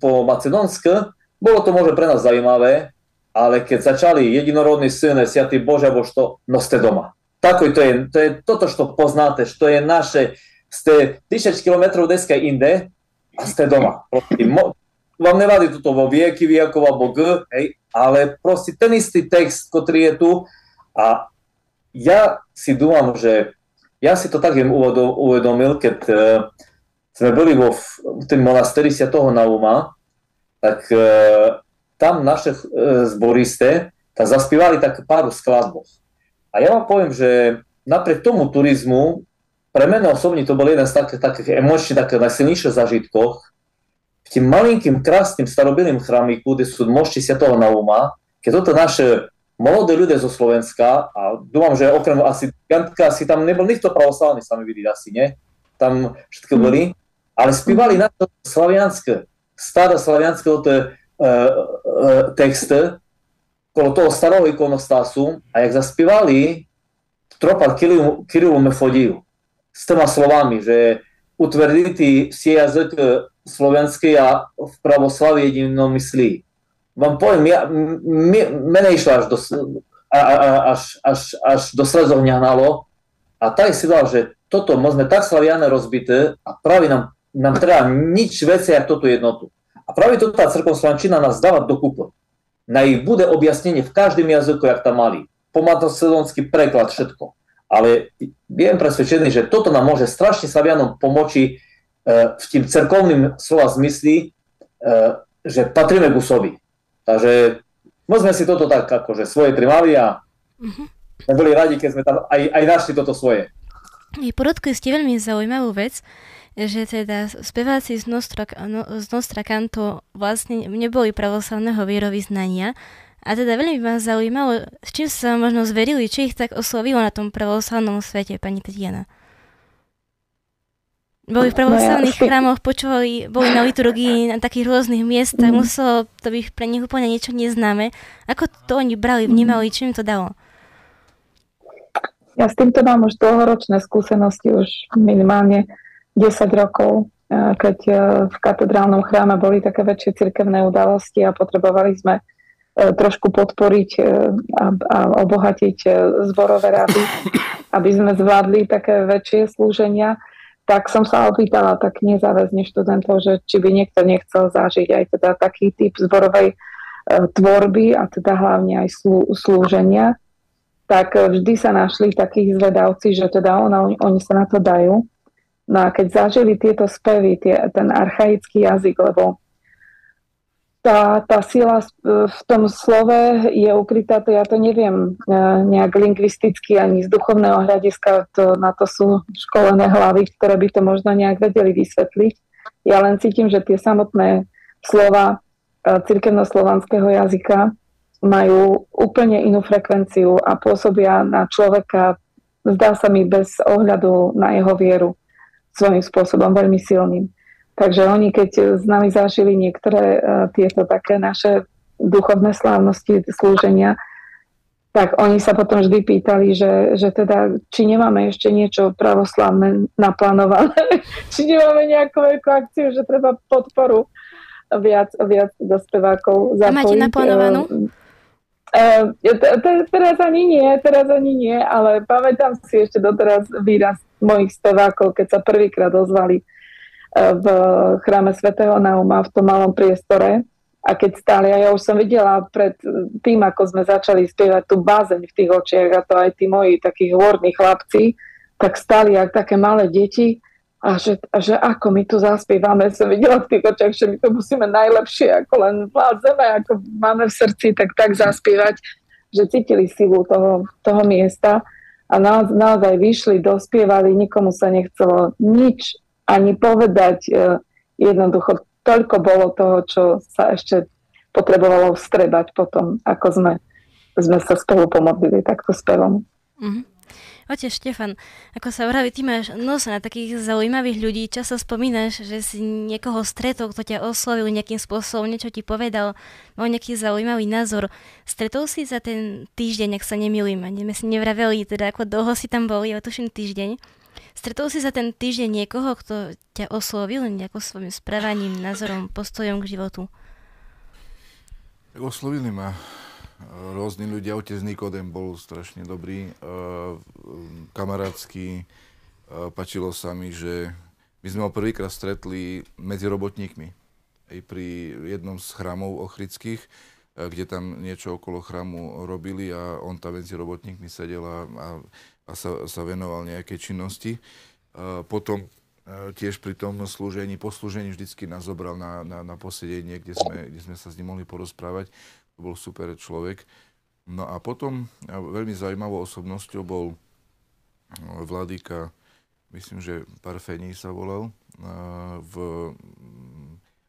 po Macedónske, bolo to možno pre nás zaujímavé, ale keď začali jedinorodný syn, Sviatý Bože, bo što, no ste doma. Tako to je, to je toto što poznate, što je naše, ste 1000 km deska inde, a ste doma. Prosti, mo, vám nevadí toto vo vieky, vijakov alebo G, hej, ale proste ten istý text, ktorý je tu a ja si dúfam, že ja si to tak uvedomil, keď uh, sme boli vo v tým monasteri toho Nauma, tak uh, tam naše uh, zboristé tak zaspívali tak pár skladbov. A ja vám poviem, že napriek tomu turizmu, pre mňa osobne to bol jeden z takých, takých emočných, takých najsilnejších zážitkov, tým malinkým, krásnym, starobilým chrámiku, kde sú mošti Svetého Nauma, keď toto naše mladé ľudia zo Slovenska, a dúfam, že okrem asi Gantka, asi tam nebol nikto pravoslavný, sa mi vidí asi, nie? Tam všetko mhm. boli, ale spívali na to slavianské, staré slavianské uh, uh, texty, kolo toho starého ikonostásu a jak zaspívali tropal Kirilu, Mefodiju s tými slovami, že utvrditi jazyk slovenský a v pravoslavi myslí vám poviem, ja, mene išlo až do, a, a, až, až, až do slezov hnalo a tak si dal, že toto sme tak slaviane rozbité a práve nám, nám treba nič veci, ako toto jednotu. A práve toto tá crkva Slančina nás dáva do kúpy. Na ich bude objasnenie v každém jazyku, jak tam mali. Pomatosledonský preklad, všetko. Ale viem presvedčený, že toto nám môže strašne slavianom pomoci e, v tým cerkovným slova zmysli, e, že patríme k Usovi. Takže môžeme si toto tak akože svoje trimali a uh-huh. sme boli radi, keď sme tam aj, aj našli toto svoje. Podotkli ste veľmi zaujímavú vec, že teda speváci z Nostra, no, z Nostra Kanto vlastne neboli pravoslavného vierovýznania a teda veľmi ma zaujímalo, s čím sa možno zverili, či ich tak oslovilo na tom pravoslavnom svete, pani Tatiana. Boli v pravoslavných no ja, chrámoch, počúvali, boli na liturgii na takých rôznych miestach, mm. muselo to byť pre nich úplne niečo neznáme. Ako to oni brali, vnímali, čím to dalo? Ja s týmto mám už dlhoročné skúsenosti, už minimálne 10 rokov, e, keď e, v katedrálnom chráme boli také väčšie cirkevné udalosti a potrebovali sme trošku podporiť a, a obohatiť zborové rady, aby sme zvládli také väčšie slúženia tak som sa opýtala tak nezáväzne študentov, že či by niekto nechcel zažiť aj teda taký typ zborovej e, tvorby a teda hlavne aj slú, slúženia, tak vždy sa našli takí zvedavci, že teda ono, oni sa na to dajú. No a keď zažili tieto spevy, tie, ten archaický jazyk, lebo tá, tá sila v tom slove je ukrytá, to ja to neviem e, nejak lingvisticky ani z duchovného hľadiska, to, na to sú školené hlavy, ktoré by to možno nejak vedeli vysvetliť. Ja len cítim, že tie samotné slova e, cirkevno-slovanského jazyka majú úplne inú frekvenciu a pôsobia na človeka, zdá sa mi, bez ohľadu na jeho vieru svojím spôsobom veľmi silným. Takže oni, keď s nami zažili niektoré uh, tieto také naše duchovné slávnosti, slúženia, tak oni sa potom vždy pýtali, že, že teda, či nemáme ešte niečo pravoslavné naplánované, či nemáme nejakú veľkú akciu, že treba podporu viac, viac do spevákov zapojiť. A máte naplánovanú? Uh, uh, teraz ani nie, teraz ani nie, ale pamätám si ešte doteraz výraz mojich spevákov, keď sa prvýkrát ozvali v chráme svätého Nauma v tom malom priestore. A keď stáli, a ja už som videla pred tým, ako sme začali spievať tú bázeň v tých očiach, a to aj tí moji takí hôrni chlapci, tak stáli jak také malé deti a že, a že ako my tu zaspievame, som videla v tých očiach, že my to musíme najlepšie, ako len vládzeme, ako máme v srdci, tak tak zaspievať, že cítili silu toho, toho miesta a naozaj vyšli, dospievali, nikomu sa nechcelo nič ani povedať. E, jednoducho toľko bolo toho, čo sa ešte potrebovalo vstrebať potom, ako sme, sme sa spolu pomodlili takto spevom. Mm-hmm. Otec Štefan, ako sa vraví, ty máš nos na takých zaujímavých ľudí, často spomínaš, že si niekoho stretol, kto ťa oslovil nejakým spôsobom, niečo ti povedal, mal nejaký zaujímavý názor. Stretol si za ten týždeň, ak sa nemýlim, a sme si nevraveli, teda ako dlho si tam boli, ale tuším týždeň. Stretol si za ten týždeň niekoho, kto ťa oslovil nejako svojim správaním, názorom, postojom k životu? Oslovili ma rôzni ľudia, otec Nikodem bol strašne dobrý, kamarátsky, pačilo sa mi, že my sme ho prvýkrát stretli medzi robotníkmi. Aj pri jednom z chrámov ochrických, kde tam niečo okolo chrámu robili a on tam medzi robotníkmi sedel a, a sa, sa venoval nejakej činnosti. Potom tiež pri tom slúžení, poslúžení vždycky nás zobral na, na, na posedenie, kde sme, kde sme sa s ním mohli porozprávať. To bol super človek. No a potom veľmi zaujímavou osobnosťou bol vladyka, myslím, že Parfení sa volal, v,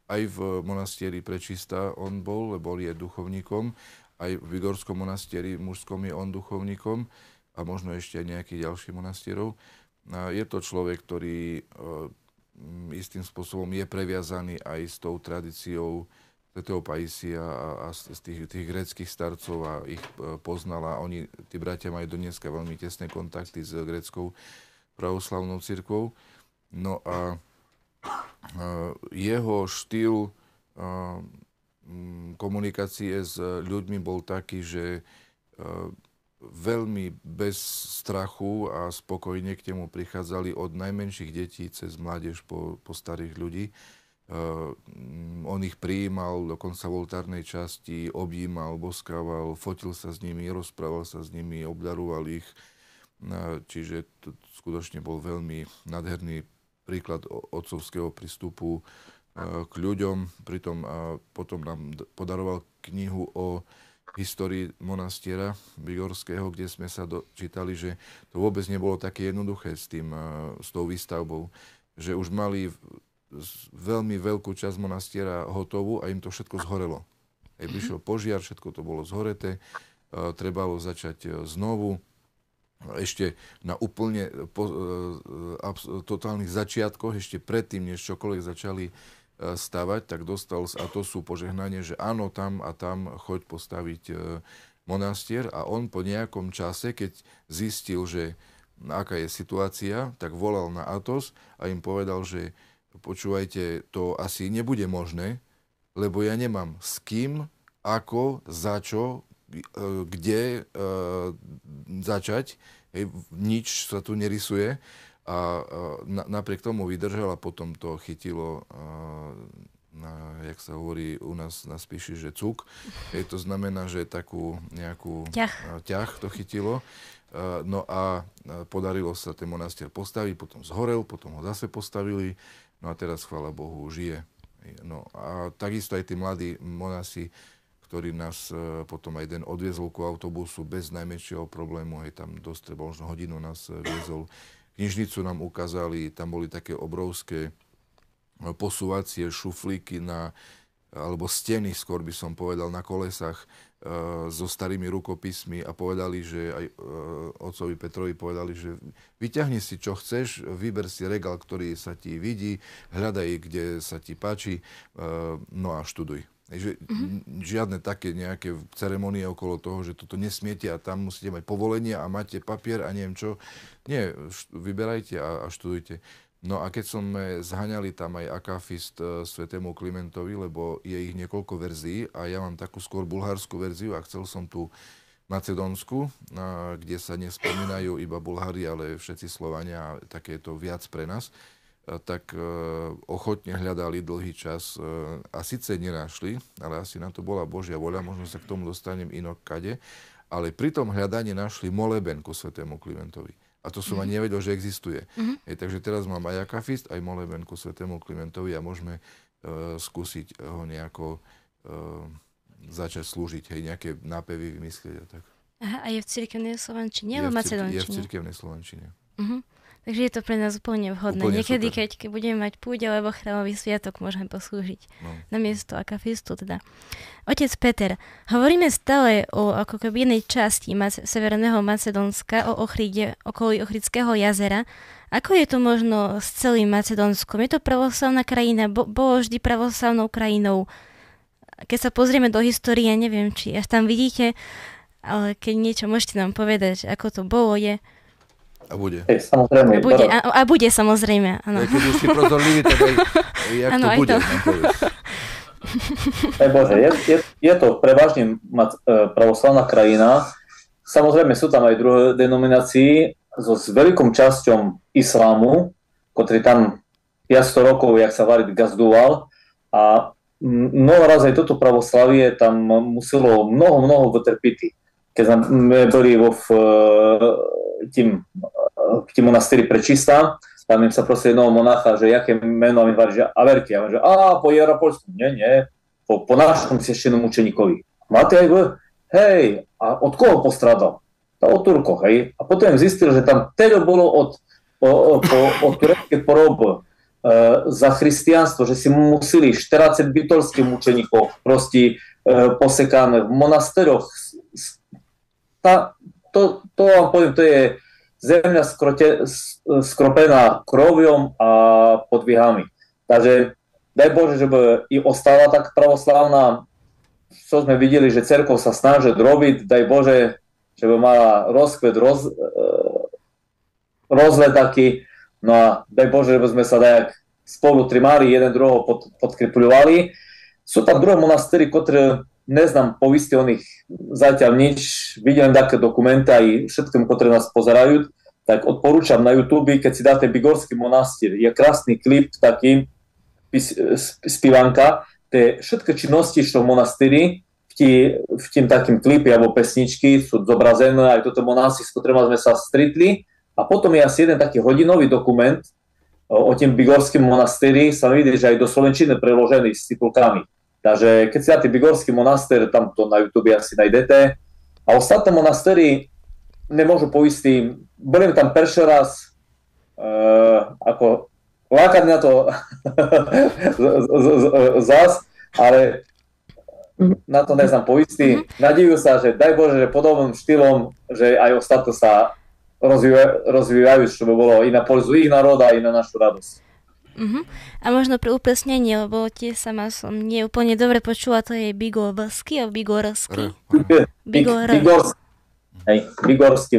aj v monastieri Prečista on bol, lebo je duchovníkom, aj v Vigorskom monastieri mužskom je on duchovníkom a možno ešte aj nejakých ďalších monastierov. Je to človek, ktorý e, istým spôsobom je previazaný aj s tou tradíciou svetého Paisia a, a z tých, tých greckých starcov a ich e, poznala. Oni, tí bratia majú dneska veľmi tesné kontakty s greckou pravoslavnou církvou. No a, a jeho štýl komunikácie s ľuďmi bol taký, že veľmi bez strachu a spokojne k nemu prichádzali od najmenších detí cez mládež po, po starých ľudí. Uh, on ich prijímal dokonca v oltárnej časti, objímal, boskával, fotil sa s nimi, rozprával sa s nimi, obdaroval ich. Uh, čiže to skutočne bol veľmi nádherný príklad otcovského prístupu uh, k ľuďom. Pritom potom nám podaroval knihu o histórii monastiera Vigorského, kde sme sa dočítali, že to vôbec nebolo také jednoduché s, tým, s tou výstavbou, že už mali veľmi veľkú časť monastiera hotovú a im to všetko zhorelo. Aj prišiel požiar, všetko to bolo zhoreté, trebalo začať e, znovu, ešte na úplne po, e, totálnych začiatkoch, ešte predtým, než čokoľvek začali stavať, tak dostal, a to požehnanie, že áno, tam a tam choď postaviť e, monastier a on po nejakom čase, keď zistil, že aká je situácia, tak volal na Atos a im povedal, že počúvajte, to asi nebude možné, lebo ja nemám s kým, ako, za čo, e, kde e, začať. nič sa tu nerysuje a na, napriek tomu vydržal a potom to chytilo, na, jak sa hovorí u nás na spíši, že cuk. Je to znamená, že takú nejakú ťah, ťah to chytilo. No a podarilo sa ten monastier postaviť, potom zhorel, potom ho zase postavili, no a teraz, chvála Bohu, žije. No a takisto aj tí mladí monasi, ktorý nás e, potom aj den odviezol ku autobusu bez najmenšieho problému, aj tam dosť možno hodinu nás e, viezol knižnicu nám ukázali, tam boli také obrovské no, posúvacie šuflíky na, alebo steny, skôr by som povedal, na kolesách e, so starými rukopismi a povedali, že aj e, otcovi Petrovi povedali, že vyťahni si, čo chceš, vyber si regal, ktorý sa ti vidí, hľadaj, kde sa ti páči, e, no a študuj. Že mm-hmm. žiadne také nejaké ceremonie okolo toho, že toto nesmiete a tam musíte mať povolenie a máte papier a neviem čo. Nie, vyberajte a, a študujte. No a keď sme zhaňali tam aj akafist uh, svetému Klimentovi, lebo je ich niekoľko verzií a ja mám takú skôr bulharskú verziu a chcel som tu Macedónsku, kde sa nespomínajú iba Bulhári, ale všetci Slovania a také je to viac pre nás tak e, ochotne hľadali dlhý čas e, a síce nenašli, ale asi na to bola Božia voľa, možno sa k tomu dostanem inok kade, ale pri tom hľadaní našli moleben ku svetému Klimentovi. A to som mm-hmm. ani nevedel, že existuje. Mm-hmm. Hej, takže teraz mám aj akafist, aj moleben ku svetému Klimentovi a môžeme uh, skúsiť ho nejako uh, začať slúžiť, hej, nejaké nápevy vymyslieť a tak. Aha, a je v cirkevnej slovančine alebo macedončine? Je v cirkevnej slovančine. Uh-huh. Takže je to pre nás úplne vhodné. Úplne Niekedy, keď, keď budeme mať púť alebo chrámový sviatok, môžeme poslúžiť no. na miesto akafistu. Teda. Otec Peter, hovoríme stále o ako keby jednej časti Mac- Severného Macedónska, o Ochride, okolí Ochridského jazera. Ako je to možno s celým Macedónskom? Je to pravoslavná krajina? Bo- bolo vždy pravoslavnou krajinou? Keď sa pozrieme do histórie, neviem, či až tam vidíte, ale keď niečo môžete nám povedať, ako to bolo, je... A bude. Hej, samozrejme. A bude, a, a bude samozrejme, áno. Keď už si prozorlivý, tak aj, jak ano, to bude. To. Daj Bože, je, je, je to prevažne pravoslavná krajina. Samozrejme sú tam aj druhé denominácie so s veľkou časťou islámu, ktorý tam 500 rokov, jak sa Varid gazdoval a mnoho raz aj toto pravoslavie tam muselo mnoho, mnoho vytrpiť keď sme mm, boli vo, v, e, tým, e, tým monastýri prečistá, tam im sa proste jednoho monacha, že jaké meno, a mi hovorí, že Averky. A on že, a po Jaropolsku. Nie, nie, po, po našom sieštenom učeníkovi. Máte aj? E, hej, a od koho postradal? To od Turkov, hej. A potom zistil, že tam teda bolo od, o, po, turecké porob e, za christianstvo, že si museli 40 bytolských mučeníkov proste e, posekané v monasteroch, ta, to, to vám poviem, to je zemľa skrote, skropená kroviom a podvihami. Takže daj Bože, že by i ostala tak pravoslavná, čo sme videli, že cerkov sa snaží robiť, daj Bože, že by mala rozkvet, roz, e, rozlet taký, No a daj Bože, že sme sa tak spolu trimári, jeden druhého pod, podkripľovali. Sú tam druhé monastéry, ktoré neznám poviste o nich zatiaľ nič, vidím také dokumenty aj všetkým, ktoré nás pozerajú, tak odporúčam na YouTube, keď si dáte Bigorský monastír, je krásny klip taký, spívanka, tie všetky činnosti, čo v monastíri, v, tí, v tým takým klipy alebo pesničky sú zobrazené, aj toto monastír, s ktorým sme sa stretli, a potom je asi jeden taký hodinový dokument o tým Bigorským monastéri, sa vidí, že aj do Slovenčiny preložený s titulkami. Takže keď si dáte Bigorský monastér, tam to na YouTube asi najdete. A ostatné monastéry nemôžu poistí. Budem tam prvý raz uh, ako lákať na to zás, ale na to neznám poistí. Mhm. Nadívajú sa, že daj Bože, že podobným štýlom, že aj ostatné sa rozvíjajú, čo by bolo i na polzu ich národa, i na našu radosť. Uh-huh. A možno pre upresnenie, lebo tie sa ma som nie úplne dobre počula, to je Bigorsky a Bigorsky. Bigor. Bigorský. Hej, Bigorský.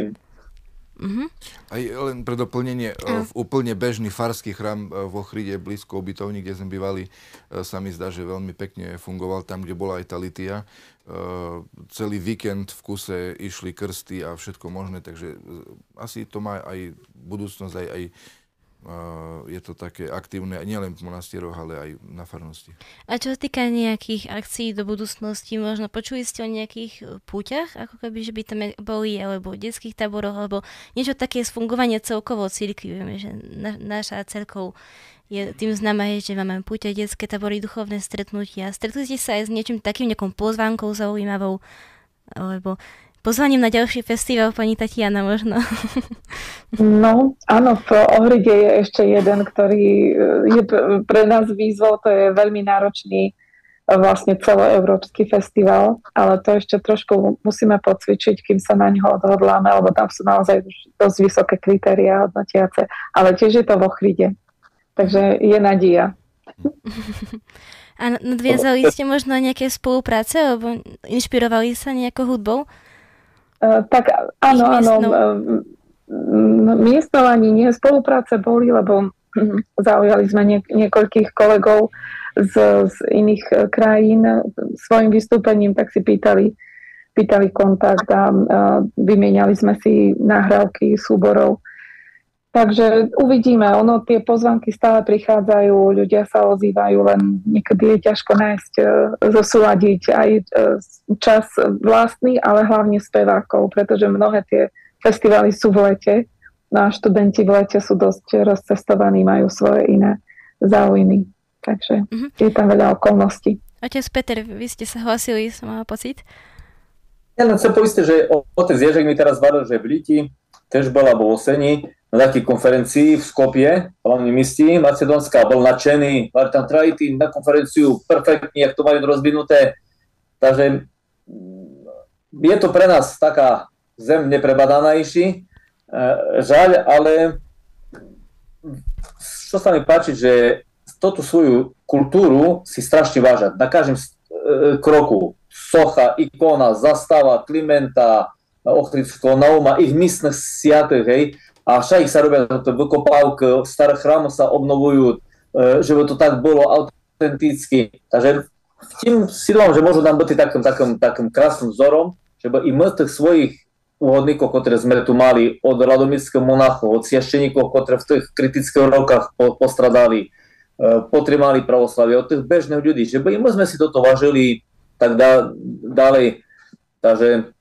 Uh-huh. Aj len pre doplnenie, uh. v úplne bežný farský chrám e, vo Chride, blízko ubytovní, kde sme bývali, e, sa mi zdá, že veľmi pekne fungoval tam, kde bola aj tá litia. Uh, celý víkend v kuse išli krsty a všetko možné, takže asi to má aj budúcnosť, aj, aj je to také aktívne nielen v monastieroch, ale aj na farnosti. A čo sa týka nejakých akcií do budúcnosti, možno počuli ste o nejakých e, púťach, ako keby, že by tam boli, alebo detských táboroch, alebo niečo také z fungovania celkovo církvy. Vieme, že na, naša cerkov je tým známa, že máme púťa, detské tábory, duchovné stretnutia. Stretli ste sa aj s niečím takým, nejakou pozvánkou zaujímavou, alebo pozvaním na ďalší festival, pani Tatiana možno. No, áno, v Ohride je ešte jeden, ktorý eh, je pre nás výzvou, to je veľmi náročný eh, vlastne celoeurópsky festival, ale to ešte trošku musíme pocvičiť, kým sa na ňo odhodláme, lebo tam sú naozaj dosť vysoké kritéria hodnotiace, ale tiež je to v Ochride. Takže je nadia. A nadviazali ste možno nejaké spolupráce, alebo inšpirovali sa nejakou hudbou? Eh, tak áno, áno. Miestnou ani nie. Spolupráce boli, lebo hm, zaujali sme nie, niekoľkých kolegov z, z iných eh, krajín svojim vystúpením, tak si pýtali, pýtali kontakt a, a vymieniali sme si nahrávky súborov Takže uvidíme, ono tie pozvanky stále prichádzajú, ľudia sa ozývajú, len niekedy je ťažko nájsť, e, zosúľadiť aj e, čas vlastný, ale hlavne spevákov, pretože mnohé tie festivaly sú v lete, no a študenti v lete sú dosť rozcestovaní, majú svoje iné záujmy. Takže mm-hmm. je tam veľa okolností. Otec Peter, vy ste sa hlasili, som mala pocit. Ja len chcem povedať, že otec Ježek mi teraz varil, že v Liti, tiež bola vo Oseni, na takej konferencii v Skopie, hlavne misti Macedónska, bol nadšený, mali tam trajity na konferenciu, perfektne, jak to majú rozvinuté. Takže mm, je to pre nás taká zem neprebadaná e, žaľ, ale čo sa mi páči, že toto svoju kultúru si strašne vážať. Na každom e, kroku socha, ikona, zastava, Klimenta, Ochrického, Nauma, ich místnych siatých, hej, a však sa robia vykopávky, staré chrámy sa obnovujú, e, že by to tak bolo autenticky. Takže tým silom, že môžu nám byť takým, takým, takým krásnym vzorom, že i my tých svojich úhodníkov, ktoré sme tu mali, od radomických monachov, od siašteníkov, ktoré v tých kritických rokách po, postradali, e, potrebali pravoslavie, od tých bežných ľudí, že i my sme si toto vážili tak dá, ďalej. Takže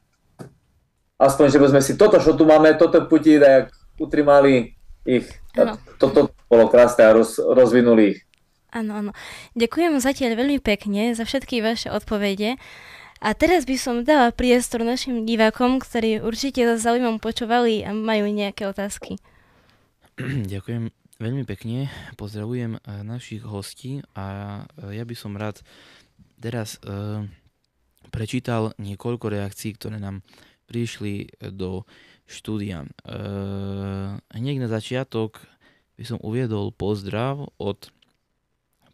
aspoň, že by sme si toto, čo tu máme, toto puti, tak utrimali ich. Ano. Toto bolo krásne a roz, rozvinuli ich. Áno, áno. Ďakujem zatiaľ veľmi pekne za všetky vaše odpovede. A teraz by som dala priestor našim divákom, ktorí určite za zaujímavom počúvali a majú nejaké otázky. Ďakujem veľmi pekne. Pozdravujem eh, našich hostí a eh, ja by som rád teraz uh, prečítal niekoľko reakcií, ktoré nám prišli do štúdia. Uh, hneď na začiatok by som uviedol pozdrav od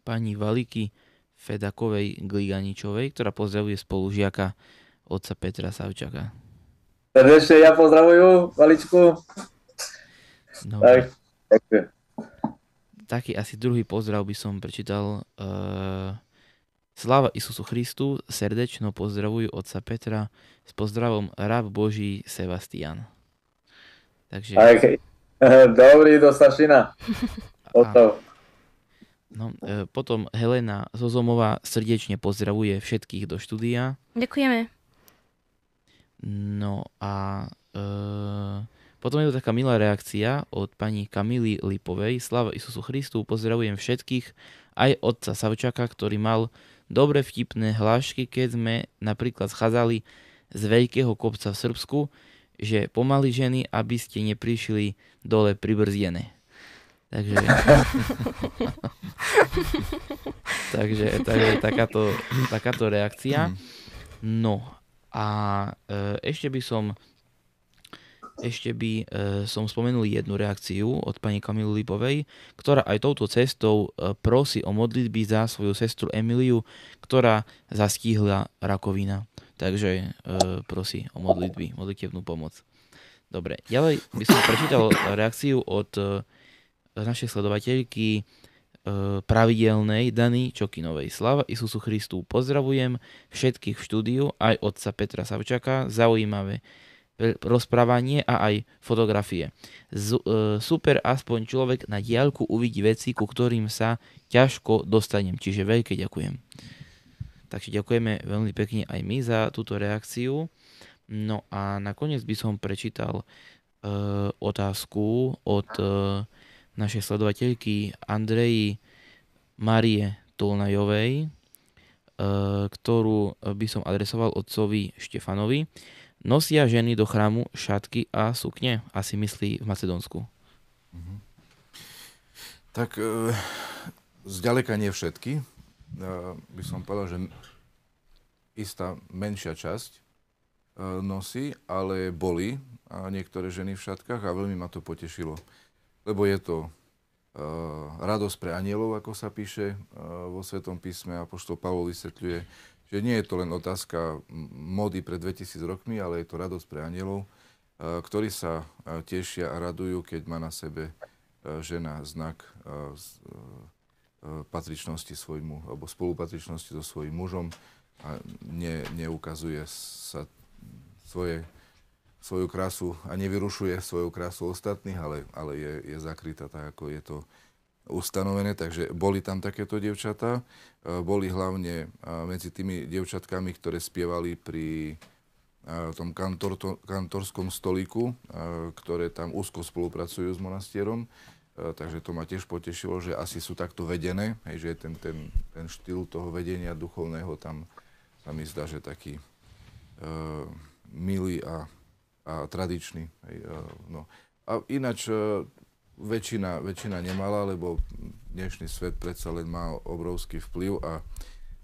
pani Valiky Fedakovej Gliganičovej, ktorá pozdravuje spolužiaka otca Petra Savčaka. Srdečne ja pozdravujú, Valičku. No, tak. Taký asi druhý pozdrav by som prečítal. Uh, Sláva Isusu Christu, srdečno pozdravujú otca Petra s pozdravom Rab Boží Sebastian. Takže... Okay. Dobrý, do Sašina. No, e, potom Helena Zozomová srdečne pozdravuje všetkých do štúdia. Ďakujeme. No a e, potom je tu taká milá reakcia od pani Kamily Lipovej. Slava Isusu Christu, pozdravujem všetkých, aj otca Savčaka, ktorý mal dobre vtipné hlášky, keď sme napríklad schádzali z veľkého kopca v Srbsku, že pomaly ženy, aby ste neprišli dole pribrzdené. Takže, takže, takže takáto, takáto reakcia. Mhm. No a e, ešte by som ešte by e, som spomenul jednu reakciu od pani Kamilu Lipovej, ktorá aj touto cestou e, prosí o modlitby za svoju sestru Emiliu, ktorá zastihla rakovina. Takže e, prosí o modlitby, modlitevnú pomoc. Dobre, ďalej by som prečítal reakciu od e, našej sledovateľky e, pravidelnej Dany Čokinovej. Slava Isusu Christu. Pozdravujem všetkých v štúdiu, aj otca Petra Savčaka. Zaujímavé rozprávanie a aj fotografie. Z, e, super, aspoň človek na diálku uvidí veci, ku ktorým sa ťažko dostanem. Čiže veľké ďakujem. Takže ďakujeme veľmi pekne aj my za túto reakciu. No a nakoniec by som prečítal e, otázku od e, našej sledovateľky Andreji Marie Tolnajovej, e, ktorú by som adresoval otcovi Štefanovi. Nosia ženy do chrámu šatky a sukne? Asi myslí v Macedónsku. Mhm. Tak e, zďaleka nie všetky. E, by som povedal, že istá menšia časť nosí, ale boli niektoré ženy v šatkách a veľmi ma to potešilo lebo je to uh, radosť pre anielov, ako sa píše vo Svetom písme. a poštol Pavol vysvetľuje, že nie je to len otázka mody pred 2000 rokmi, ale je to radosť pre anielov, ktorí sa tešia a radujú, keď má na sebe žena znak patričnosti svojmu, alebo spolupatričnosti so svojím mužom a ne, neukazuje sa svoje svoju krásu a nevyrušuje svoju krásu ostatných, ale, ale je, je zakrytá tak, ako je to ustanovené. Takže boli tam takéto devčatá. E, boli hlavne e, medzi tými devčatkami, ktoré spievali pri tom kantor, kantorskom stolíku, ktoré tam úzko spolupracujú s monastierom. Takže to ma tiež potešilo, že asi sú takto vedené, hej, že ten, ten, ten štýl toho vedenia duchovného tam sa mi zdá, že taký uh, milý a a tradičný. Hej, no. A ináč e, väčšina, väčšina nemala, lebo dnešný svet predsa len má obrovský vplyv a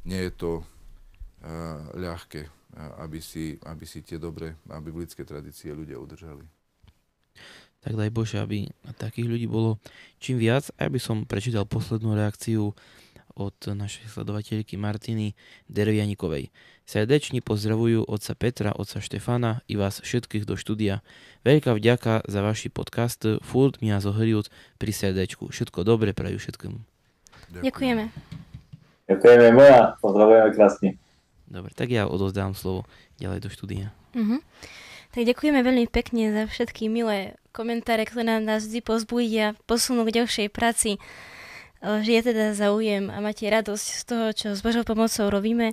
nie je to uh, ľahké, aby si, aby si tie dobré a biblické tradície ľudia udržali. Tak daj Bože, aby takých ľudí bolo čím viac. A ja by som prečítal poslednú reakciu od našej sledovateľky Martiny Dervianikovej. Srdečne pozdravujú otca Petra, otca Štefana i vás všetkých do štúdia. Veľká vďaka za vaši podcast. Furt mi zohriut pri srdečku. Všetko dobre prajú všetkému. Ďakujeme. Ďakujeme moja, pozdravujeme krásne. Dobre, tak ja odozdám slovo ďalej do štúdia. Uh-huh. Tak ďakujeme veľmi pekne za všetky milé komentáre, ktoré nás vždy pozbudia, posunú k ďalšej práci, že je teda záujem a máte radosť z toho, čo s Božou pomocou robíme.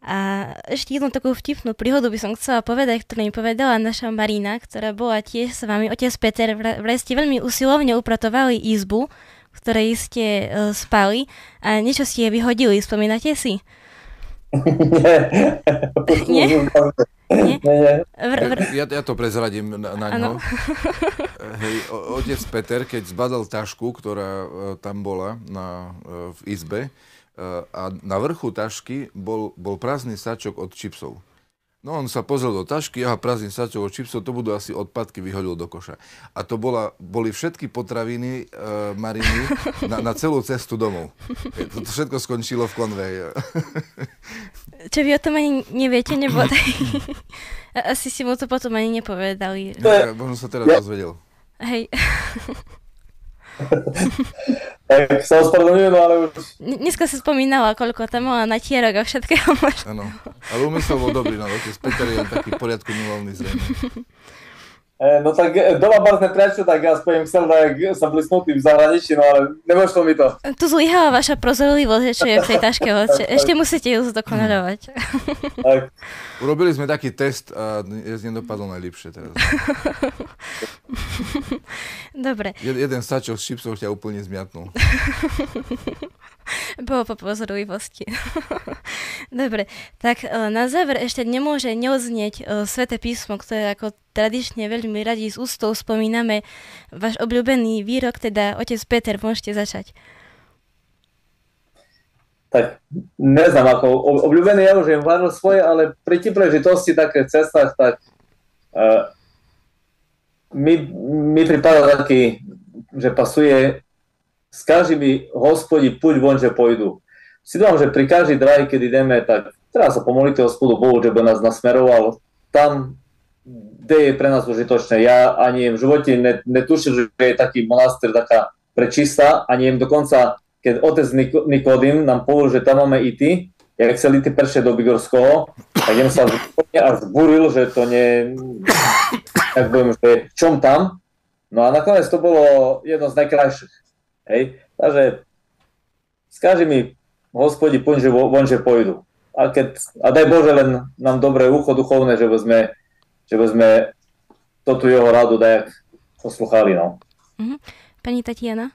A ešte jednu takú vtipnú príhodu by som chcela povedať, ktorú mi povedala naša Marina, ktorá bola tiež s vami. Otec Peter, vraj ste veľmi usilovne upratovali izbu, v ktorej ste uh, spali a niečo ste vyhodili, spomínate si? Nie. Nie? Nie? Vr, vr... Ja, ja to prezradím na, na ňo. Hej, otec Peter, keď zbadal tašku, ktorá uh, tam bola na, uh, v izbe, a na vrchu tašky bol, bol prázdny sačok od čipsov. No on sa pozrel do tašky, aha, prázdny sačok od čipsov, to budú asi odpadky, vyhodil do koša. A to bola, boli všetky potraviny e, Mariny na, na celú cestu domov. E, to, to všetko skončilo v konveji. Čo vy o tom ani neviete, nebo Asi si mu to potom ani nepovedali. Ja, možno sa teraz dozvedel. Hej. tak sa ospravedlňujem, ale už... Dneska si spomínala, koľko tam mala natierok a všetkého možno. Áno, ale umysel bol dobrý, no, otec Peter je taký poriadku milovný zrejme. E, no tak e, doma barzne prečo, tak ja spojím chcel, tak sa blesnutý v zahraničí, no ale nemožno mi to. Tu zlyhala vaša prozorlivosť, čo je v tej taške. Ešte musíte ju zdokonalovať. Tak. Urobili sme taký test a z nedopadlo najlepšie teraz. Dobre. Jed, jeden sačok s čipsov ťa úplne zmiatnul. Bolo po pozorovivosti. Dobre, tak e, na záver ešte nemôže neodznieť uh, Svete písmo, ktoré ako tradične veľmi radi s ústou spomíname. Váš obľúbený výrok, teda otec Peter, môžete začať. Tak neznám, ako obľúbený ja už je hovoril svoje, ale pri tým príležitosti také cestách, tak uh, mi, mi pripadá taký, že pasuje Skáži mi, hospodi, puď von, že pôjdu. Si dám, že pri každej drahy, keď ideme, tak treba sa pomoliť hospodu Bohu, že by nás nasmeroval tam, kde je pre nás užitočné. Ja ani v živote netušil, že je taký monastýr taká prečistá, ani im dokonca, keď otec Nikodým nám povedal, že tam máme ity, jak chceli ty peršie do Bigorského, tak jem sa až zburil, že to nie, tak budem, že čom tam. No a nakoniec to bolo jedno z najkrajších. Hej? Takže skáži mi, hospodi, poň, že von, že pôjdu. A, keď, a daj Bože len nám dobré ucho duchovné, že by sme, že by sme toto jeho radu dajak posluchali. No. Mm-hmm. Pani Tatiana?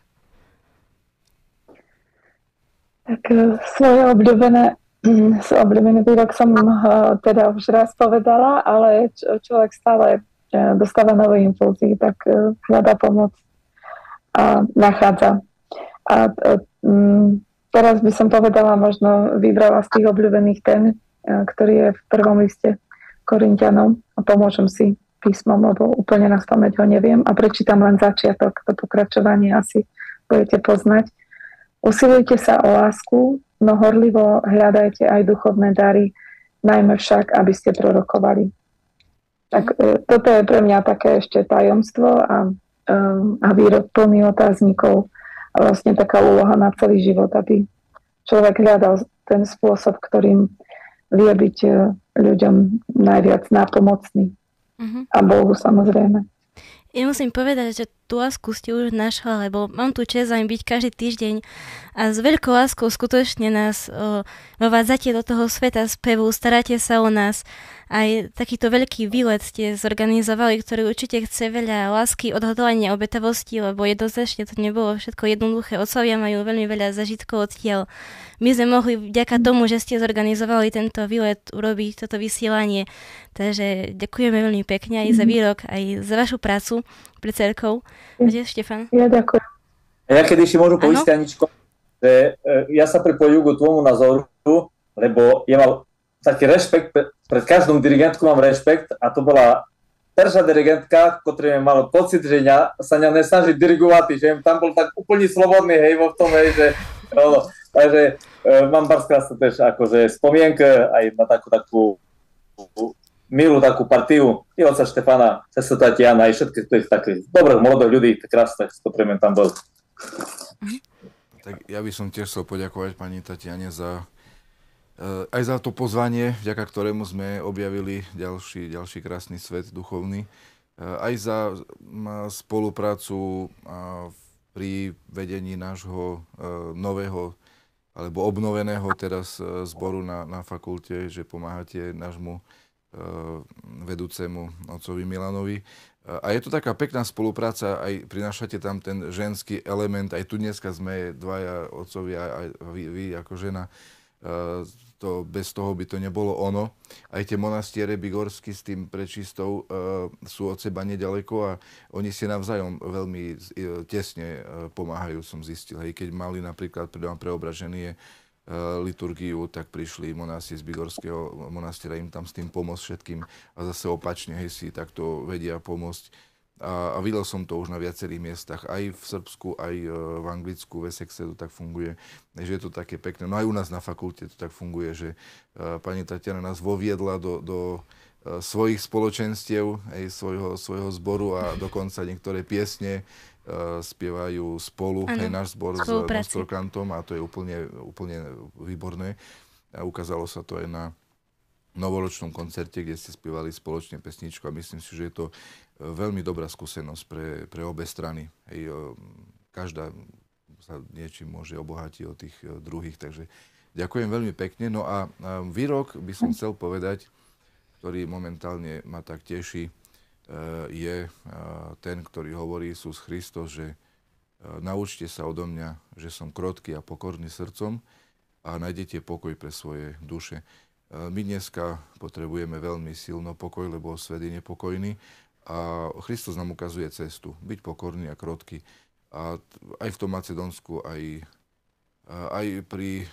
Tak e, svoje obľúbené, obľúbený výrok som e, teda už raz povedala, ale človek stále e, dostáva nové impulzy, tak hľadá pomoc nachádza. A um, teraz by som povedala, možno vybrala z tých obľúbených e, ktorý je v prvom liste Korintianom a pomôžem si písmom, lebo úplne na spameť ho neviem a prečítam len začiatok, to pokračovanie asi budete poznať. Usilujte sa o lásku, no horlivo hľadajte aj duchovné dary, najmä však, aby ste prorokovali. Tak e, toto je pre mňa také ešte tajomstvo a a výrok plný otáznikov a vlastne taká úloha na celý život, aby človek hľadal ten spôsob, ktorým vie byť e, ľuďom najviac nápomocný. Uh-huh. A Bohu samozrejme. Ja musím povedať, že tú lásku ste už našla, lebo mám tu čest aj byť každý týždeň a s veľkou láskou skutočne nás o, vovádzate do toho sveta spevu, staráte sa o nás. Aj takýto veľký výlet ste zorganizovali, ktorý určite chce veľa lásky, odhodlania, obetavosti, lebo jednoznačne to nebolo všetko jednoduché. Otcovia majú veľmi veľa zažitkov odtiaľ my sme mohli vďaka tomu, že ste zorganizovali tento výlet, urobiť toto vysielanie. Takže ďakujeme veľmi pekne aj za mhm. výrok, aj za vašu prácu pre cerkou. Kde, Štefan? Ja ďakujem. Ja keď ešte môžu povedať, Aničko, že e, ja sa pripojujem k tvojmu názoru, lebo ja mal taký rešpekt, pred každou dirigentkou mám rešpekt a to bola prvá dirigentka, ktorý mal pocit, že ja sa ňa nesnaží dirigovať, že tam bol tak úplne slobodný, hej, vo tom, hej, že no, Takže uh, mám Barská sa tiež akože spomienka aj na takú takú milú takú partiu i oca Štefana, sestra Tatiana, aj všetkých tých takých dobrých mladých ľudí, krásne, s ktorými tam bol. Tak ja by som tiež chcel poďakovať pani Tatiane za eh, aj za to pozvanie, vďaka ktorému sme objavili ďalší, ďalší krásny svet duchovný. Eh, aj za spoluprácu pri vedení nášho nového alebo obnoveného teraz zboru na, na fakulte, že pomáhate nášmu vedúcemu otcovi Milanovi. A je to taká pekná spolupráca, aj prinášate tam ten ženský element, aj tu dneska sme dvaja otcovia, aj vy, vy ako žena, e, to, bez toho by to nebolo ono. Aj tie monastiere Bigorsky s tým prečistou sú od seba nedaleko a oni si navzájom veľmi tesne pomáhajú, som zistil. Hej, keď mali napríklad pre preobraženie liturgiu, tak prišli monásti z Bigorského monastiera im tam s tým pomôcť všetkým a zase opačne, hej, si takto vedia pomôcť a, a videl som to už na viacerých miestach, aj v Srbsku, aj e, v Anglicku, v Essexe to tak funguje, že je to také pekné. No aj u nás na fakulte to tak funguje, že uh, pani Tatiana nás voviedla do, do svojich spoločenstiev, aj svojho, svojho zboru a dokonca niektoré piesne spievajú spolu, ano, aj náš zbor s Nostrokantom a to je úplne, úplne výborné. A ukázalo sa to aj na novoročnom koncerte, kde ste spievali spoločne pesničku a myslím si, že je to veľmi dobrá skúsenosť pre, pre obe strany. Hej, každá sa niečím môže obohatiť od tých druhých, takže ďakujem veľmi pekne. No a výrok by som chcel povedať, ktorý momentálne ma tak teší, je e, ten, ktorý hovorí Isus Christos, že naučte sa odo mňa, že som krotký a pokorný srdcom a nájdete pokoj pre svoje duše. My dneska potrebujeme veľmi silno pokoj, lebo svet je nepokojný a Kristus nám ukazuje cestu. Byť pokorný a krotký. A aj v tom Macedónsku, aj, aj pri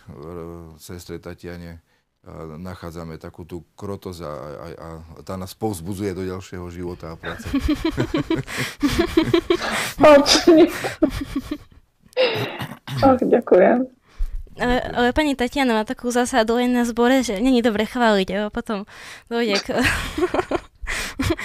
sestre Tatiane nachádzame takú tú krotosť a, a, a tá nás povzbudzuje do ďalšieho života a práce. Ach, ďakujem. Ale, ale pani Tatiana má takú zásadu len na zbore, že není dobre chváliť, a potom dojde k...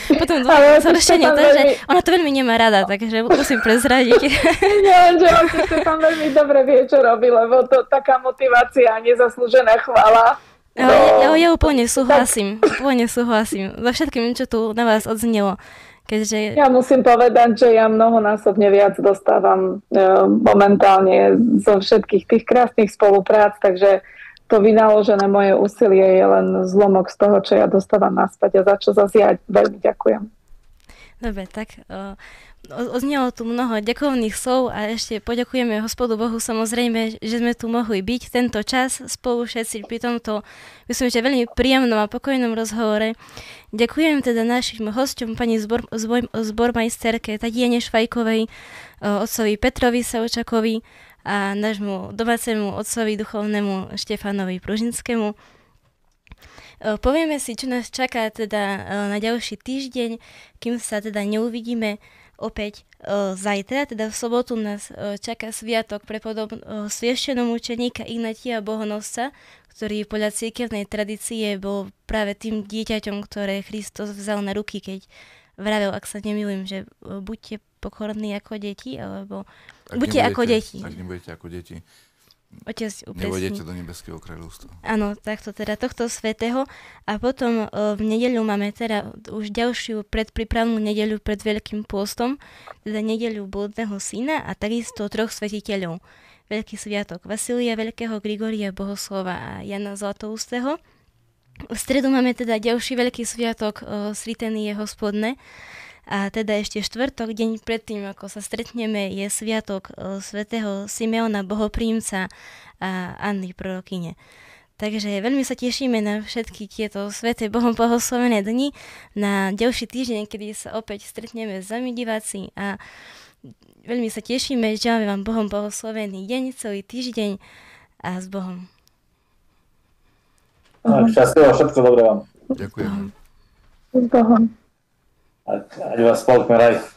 Potom to zhoršenie to, že ona to veľmi nemá rada, takže musím prezradiť. Nie, že on si to tam veľmi dobre vie, čo robí, lebo to taká motivácia a nezaslúžená chvála. No, ja, ja úplne súhlasím, tak. úplne súhlasím. Za všetkým, čo tu na vás odznelo. Keďže... Ja musím povedať, že ja mnohonásobne viac dostávam e, momentálne zo všetkých tých krásnych spoluprác, takže to vynaložené moje úsilie je len zlomok z toho, čo ja dostávam naspäť a za čo zase ja veľmi ďakujem. Dobre, tak uh, oznelo tu mnoho ďakovných slov a ešte poďakujeme hospodu Bohu samozrejme, že sme tu mohli byť tento čas spolu všetci pri tomto, myslím, že veľmi príjemnom a pokojnom rozhovore. Ďakujem teda našim hostom, pani zbor, zbor, zbormajsterke Tatiene Švajkovej, otcovi Petrovi Saučakovi, a nášmu domácemu otcovi duchovnému Štefanovi Pružinskému. Povieme si, čo nás čaká teda na ďalší týždeň, kým sa teda neuvidíme opäť e, zajtra, teda v sobotu nás čaká sviatok pre podob svieštenom učeníka Ignatia Bohonosca, ktorý podľa cirkevnej tradície bol práve tým dieťaťom, ktoré Kristus vzal na ruky, keď vravel, ak sa nemýlim, že buďte pokorní ako deti, alebo ak Buďte ako deti. Ak nebudete ako deti. Otec upresní. Do nebeského kráľovstva. Áno, takto teda tohto svetého. A potom o, v nedeľu máme teda už ďalšiu predpripravnú nedeľu pred Veľkým pôstom, teda nedeľu Blúdneho syna a takisto troch svetiteľov. Veľký sviatok Vasilia Veľkého, Grigoria Bohoslova a Jana Zlatoustého. V stredu máme teda ďalší veľký sviatok o, Sriteny je hospodne a teda ešte štvrtok, deň predtým, ako sa stretneme, je sviatok e, svätého Simeona Bohoprímca a Anny Prorokyne. Takže veľmi sa tešíme na všetky tieto sveté Bohom pohoslovené dni, na ďalší týždeň, kedy sa opäť stretneme s vami diváci a veľmi sa tešíme, želáme vám Bohom pohoslovený deň, celý týždeň a s Bohom. Šťastlivo, všetko dobré vám. Ďakujem. S Bohom. Adiós, Palmeiras.